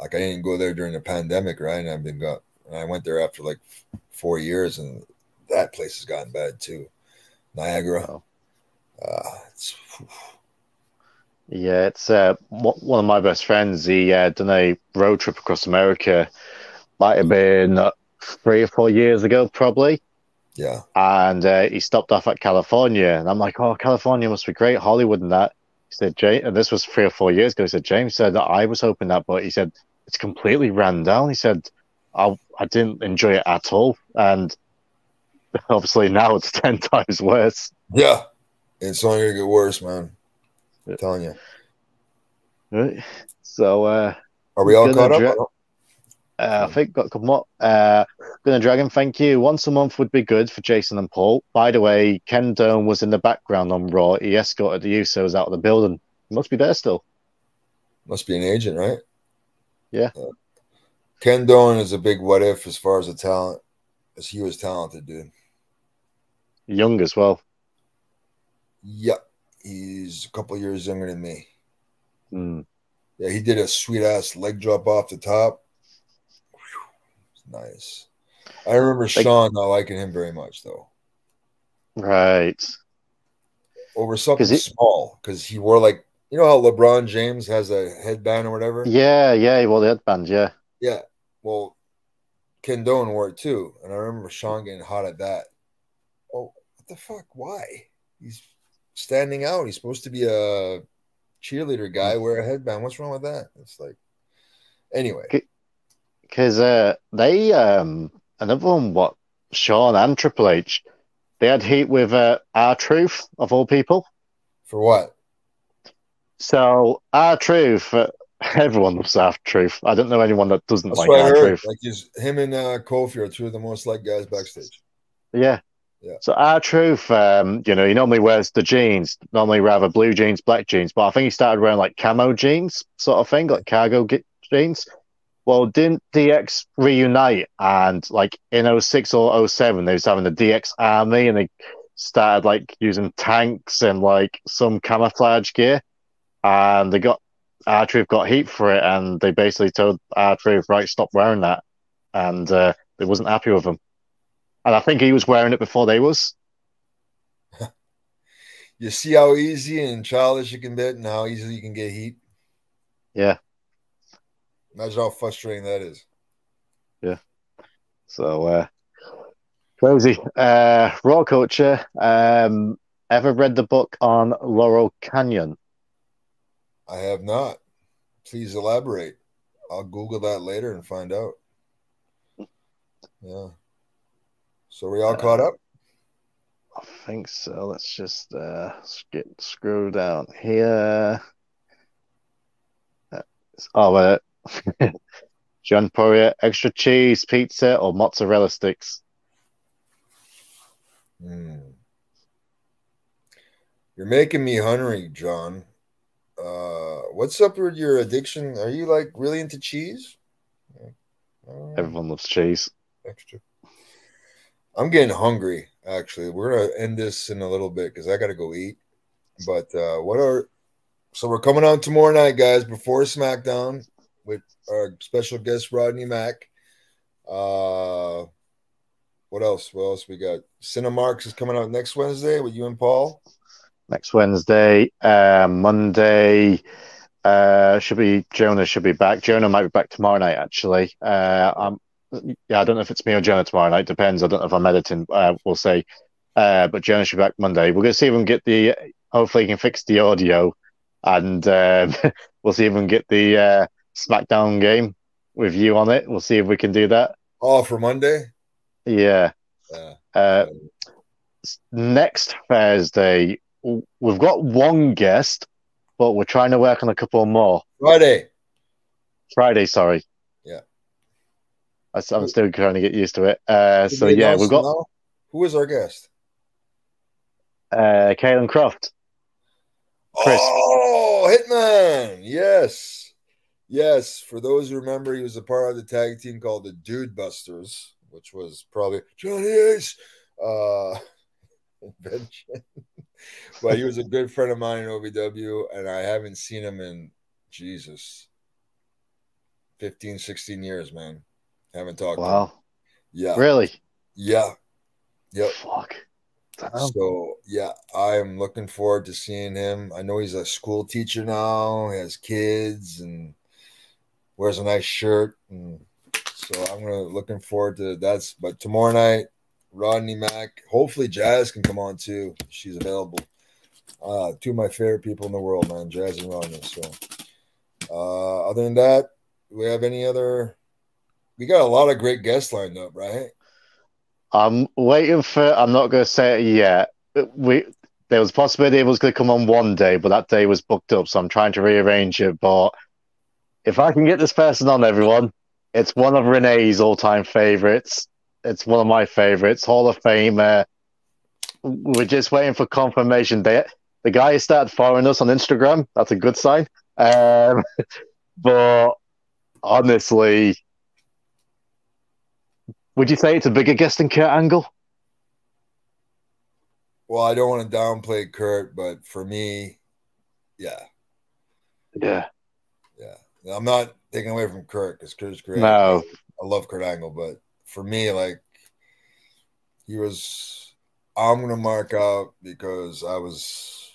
Like I didn't go there during the pandemic, right? And I've been got and I went there after like four years and that place has gotten bad too. Niagara. Oh. Uh, it's, yeah, it's uh, one of my best friends. He uh, done a road trip across America might have been three or four years ago, probably. Yeah. And uh, he stopped off at California, and I'm like, oh, California must be great, Hollywood and that. He said, James, and this was three or four years ago. He said, James said that I was hoping that, but he said it's completely ran down. He said, I, I didn't enjoy it at all, and obviously now it's ten times worse. Yeah, it's only gonna get worse, man. I'm telling you. Right. So, uh, are we all caught up? Uh, I think got a couple more. Uh, Gonna Dragon, thank you. Once a month would be good for Jason and Paul. By the way, Ken Doane was in the background on Raw. He escorted the Usos out of the building. He must be there still. Must be an agent, right? Yeah. Uh, Ken Doane is a big what if as far as the talent, as he was talented, dude. Young as well. Yep. He's a couple years younger than me. Mm. Yeah, he did a sweet ass leg drop off the top Nice. I remember like, Shawn not liking him very much though. Right. Over something he, small because he wore like you know how LeBron James has a headband or whatever. Yeah, yeah, he wore the headband. Yeah. Yeah. Well, Ken Doane wore it too, and I remember Shawn getting hot at that. Oh, what the fuck? Why? He's standing out. He's supposed to be a cheerleader guy. Wear a headband. What's wrong with that? It's like, anyway. Because uh, they um another one what Shawn and Triple H they had heat with uh, R-Truth of all people. For what? So R-Truth, uh, everyone loves R-Truth. I don't know anyone that doesn't That's like heard. R-Truth. Like he's, him and uh, Kofi are two of the most liked guys backstage. Yeah. Yeah. So R-Truth, um, you know, he normally wears the jeans, normally rather blue jeans, black jeans, but I think he started wearing like camo jeans, sort of thing, like cargo ge- jeans. Well, didn't DX reunite and like in 06 or 07, they was having the DX army and they started like using tanks and like some camouflage gear and they got R-Truth got heat for it and they basically told R-Truth, right, stop wearing that. And uh, they wasn't happy with him. And I think he was wearing it before they was. You see how easy and childish you can be and how easy you can get heat? Yeah. Imagine how frustrating that is. Yeah. So uh crazy. Uh Raw culture. Um ever read the book on Laurel Canyon? I have not. Please elaborate. I'll Google that later and find out. Yeah. So we all caught up? I think so. Let's just uh get scroll down here. Uh, Oh uh John Poirier, extra cheese, pizza, or mozzarella sticks? Hmm. You're making me hungry, John. Uh, what's up with your addiction? Are you like really into cheese? Uh, Everyone loves cheese. extra. I'm getting hungry. Actually, we're gonna end this in a little bit because I gotta go eat. But uh, what are so we're coming on tomorrow night, guys, before SmackDown with our special guest Rodney Mack. Uh, what else? What else we got? Cinemarks is coming out next Wednesday with you and Paul. next Wednesday. Uh, Monday uh, should be Jonah should be back. Jonah might be back tomorrow night actually. Uh, I'm, yeah, I don't know if it's me or Jonah tomorrow night. Depends. I don't know if I'm editing. Uh, we'll see. Uh, but Jonah should be back Monday. We're gonna see if we can get the. Hopefully, he can fix the audio, and um, we'll see if we can get the uh, SmackDown game with you on it. We'll see if we can do that. Oh, for Monday. Yeah. Yeah. Uh, next Thursday, we've got one guest, but we're trying to work on a couple more. Friday. Friday, sorry. Yeah. I, am still trying to get used to it. Uh, so yeah, we've got now? Who is our guest? uh, Caylen Croft. Chris. Oh, Hitman. Yes. Yes. For those who remember, he was a part of the tag team called the Dude Busters, which was probably Johnny Ace uh, invention. but he was a good friend of mine in OVW, and I haven't seen him in Jesus 15, 16 years, man. Haven't talked. Wow, Yeah. really? Yeah. Yep. Fuck. Damn. So yeah, I am looking forward to seeing him. I know he's a school teacher now, he has kids and wears a nice shirt. And so I'm gonna looking forward to that's but tomorrow night, Rodney Mack. Hopefully Jazz can come on too. She's available. Uh two of my favorite people in the world, man, Jazz and Rodney. So uh other than that, do we have any other we got a lot of great guests lined up, right? I'm waiting for. I'm not going to say it yet. We there was a possibility it was going to come on one day, but that day was booked up, so I'm trying to rearrange it. But if I can get this person on, everyone, it's one of Renee's all-time favorites. It's one of my favorites, Hall of Famer. We're just waiting for confirmation. They, the guy started following us on Instagram. That's a good sign. Um, but honestly, would you say it's a bigger guest than Kurt Angle? Well, I don't want to downplay Kurt, but for me, yeah, Yeah. I'm not taking away from Kurt because Kurt's great. No. I love Kurt Angle, but for me, like he was, I'm gonna mark out because I was,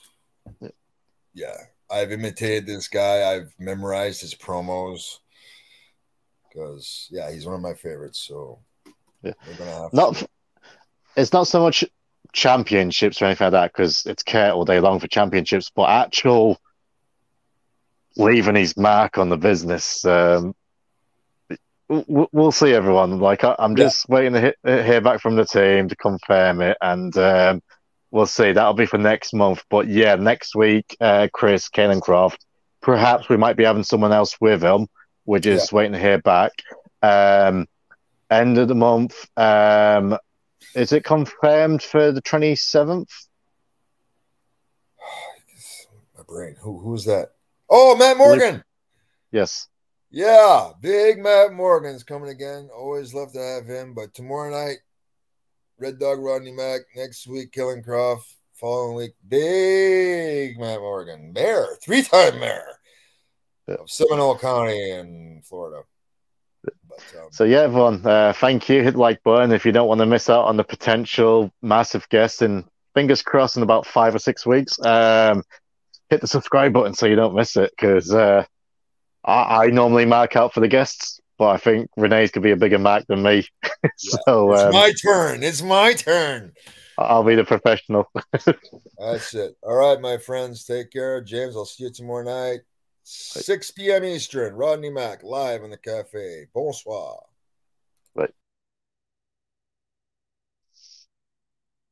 yeah, I've imitated this guy. I've memorized his promos because yeah, he's one of my favorites. So Yeah. we're gonna have Not. to, It's not so much championships or anything like that because it's Kurt all day long for championships, but actual leaving his mark on the business. Um, we'll see everyone. Like I, am just yeah. waiting to hit, hear back from the team to confirm it, and um, we'll see. That'll be for next month. But yeah, next week, uh, Chris Canencroft. Perhaps we might be having someone else with him. We're just yeah. waiting to hear back. Um, end of the month. Um, is it confirmed for the twenty seventh? My brain. Who who's that? Oh, Matt Morgan. Yes. Yeah, big Matt Morgan's coming again. Always love to have him. But tomorrow night, Red Dog Rodney Mack. Next week, Caylen Croft. Following week, big Matt Morgan. Mayor, three time mayor of Seminole County in Florida. But, um, so yeah, everyone, uh, thank you. Hit the like button if you don't want to miss out on the potential massive guest in fingers crossed in about five or six weeks. Um, hit the subscribe button so you don't miss it because uh, I, I, normally mark out for the guests, but I think Rene's could be a bigger mark than me. so it's um, my turn. It's my turn. I'll be the professional. That's it. All right, my friends. Take care. James, I'll see you tomorrow night. 6 p.m. Eastern. Rodney Mack live in the cafe. Bonsoir.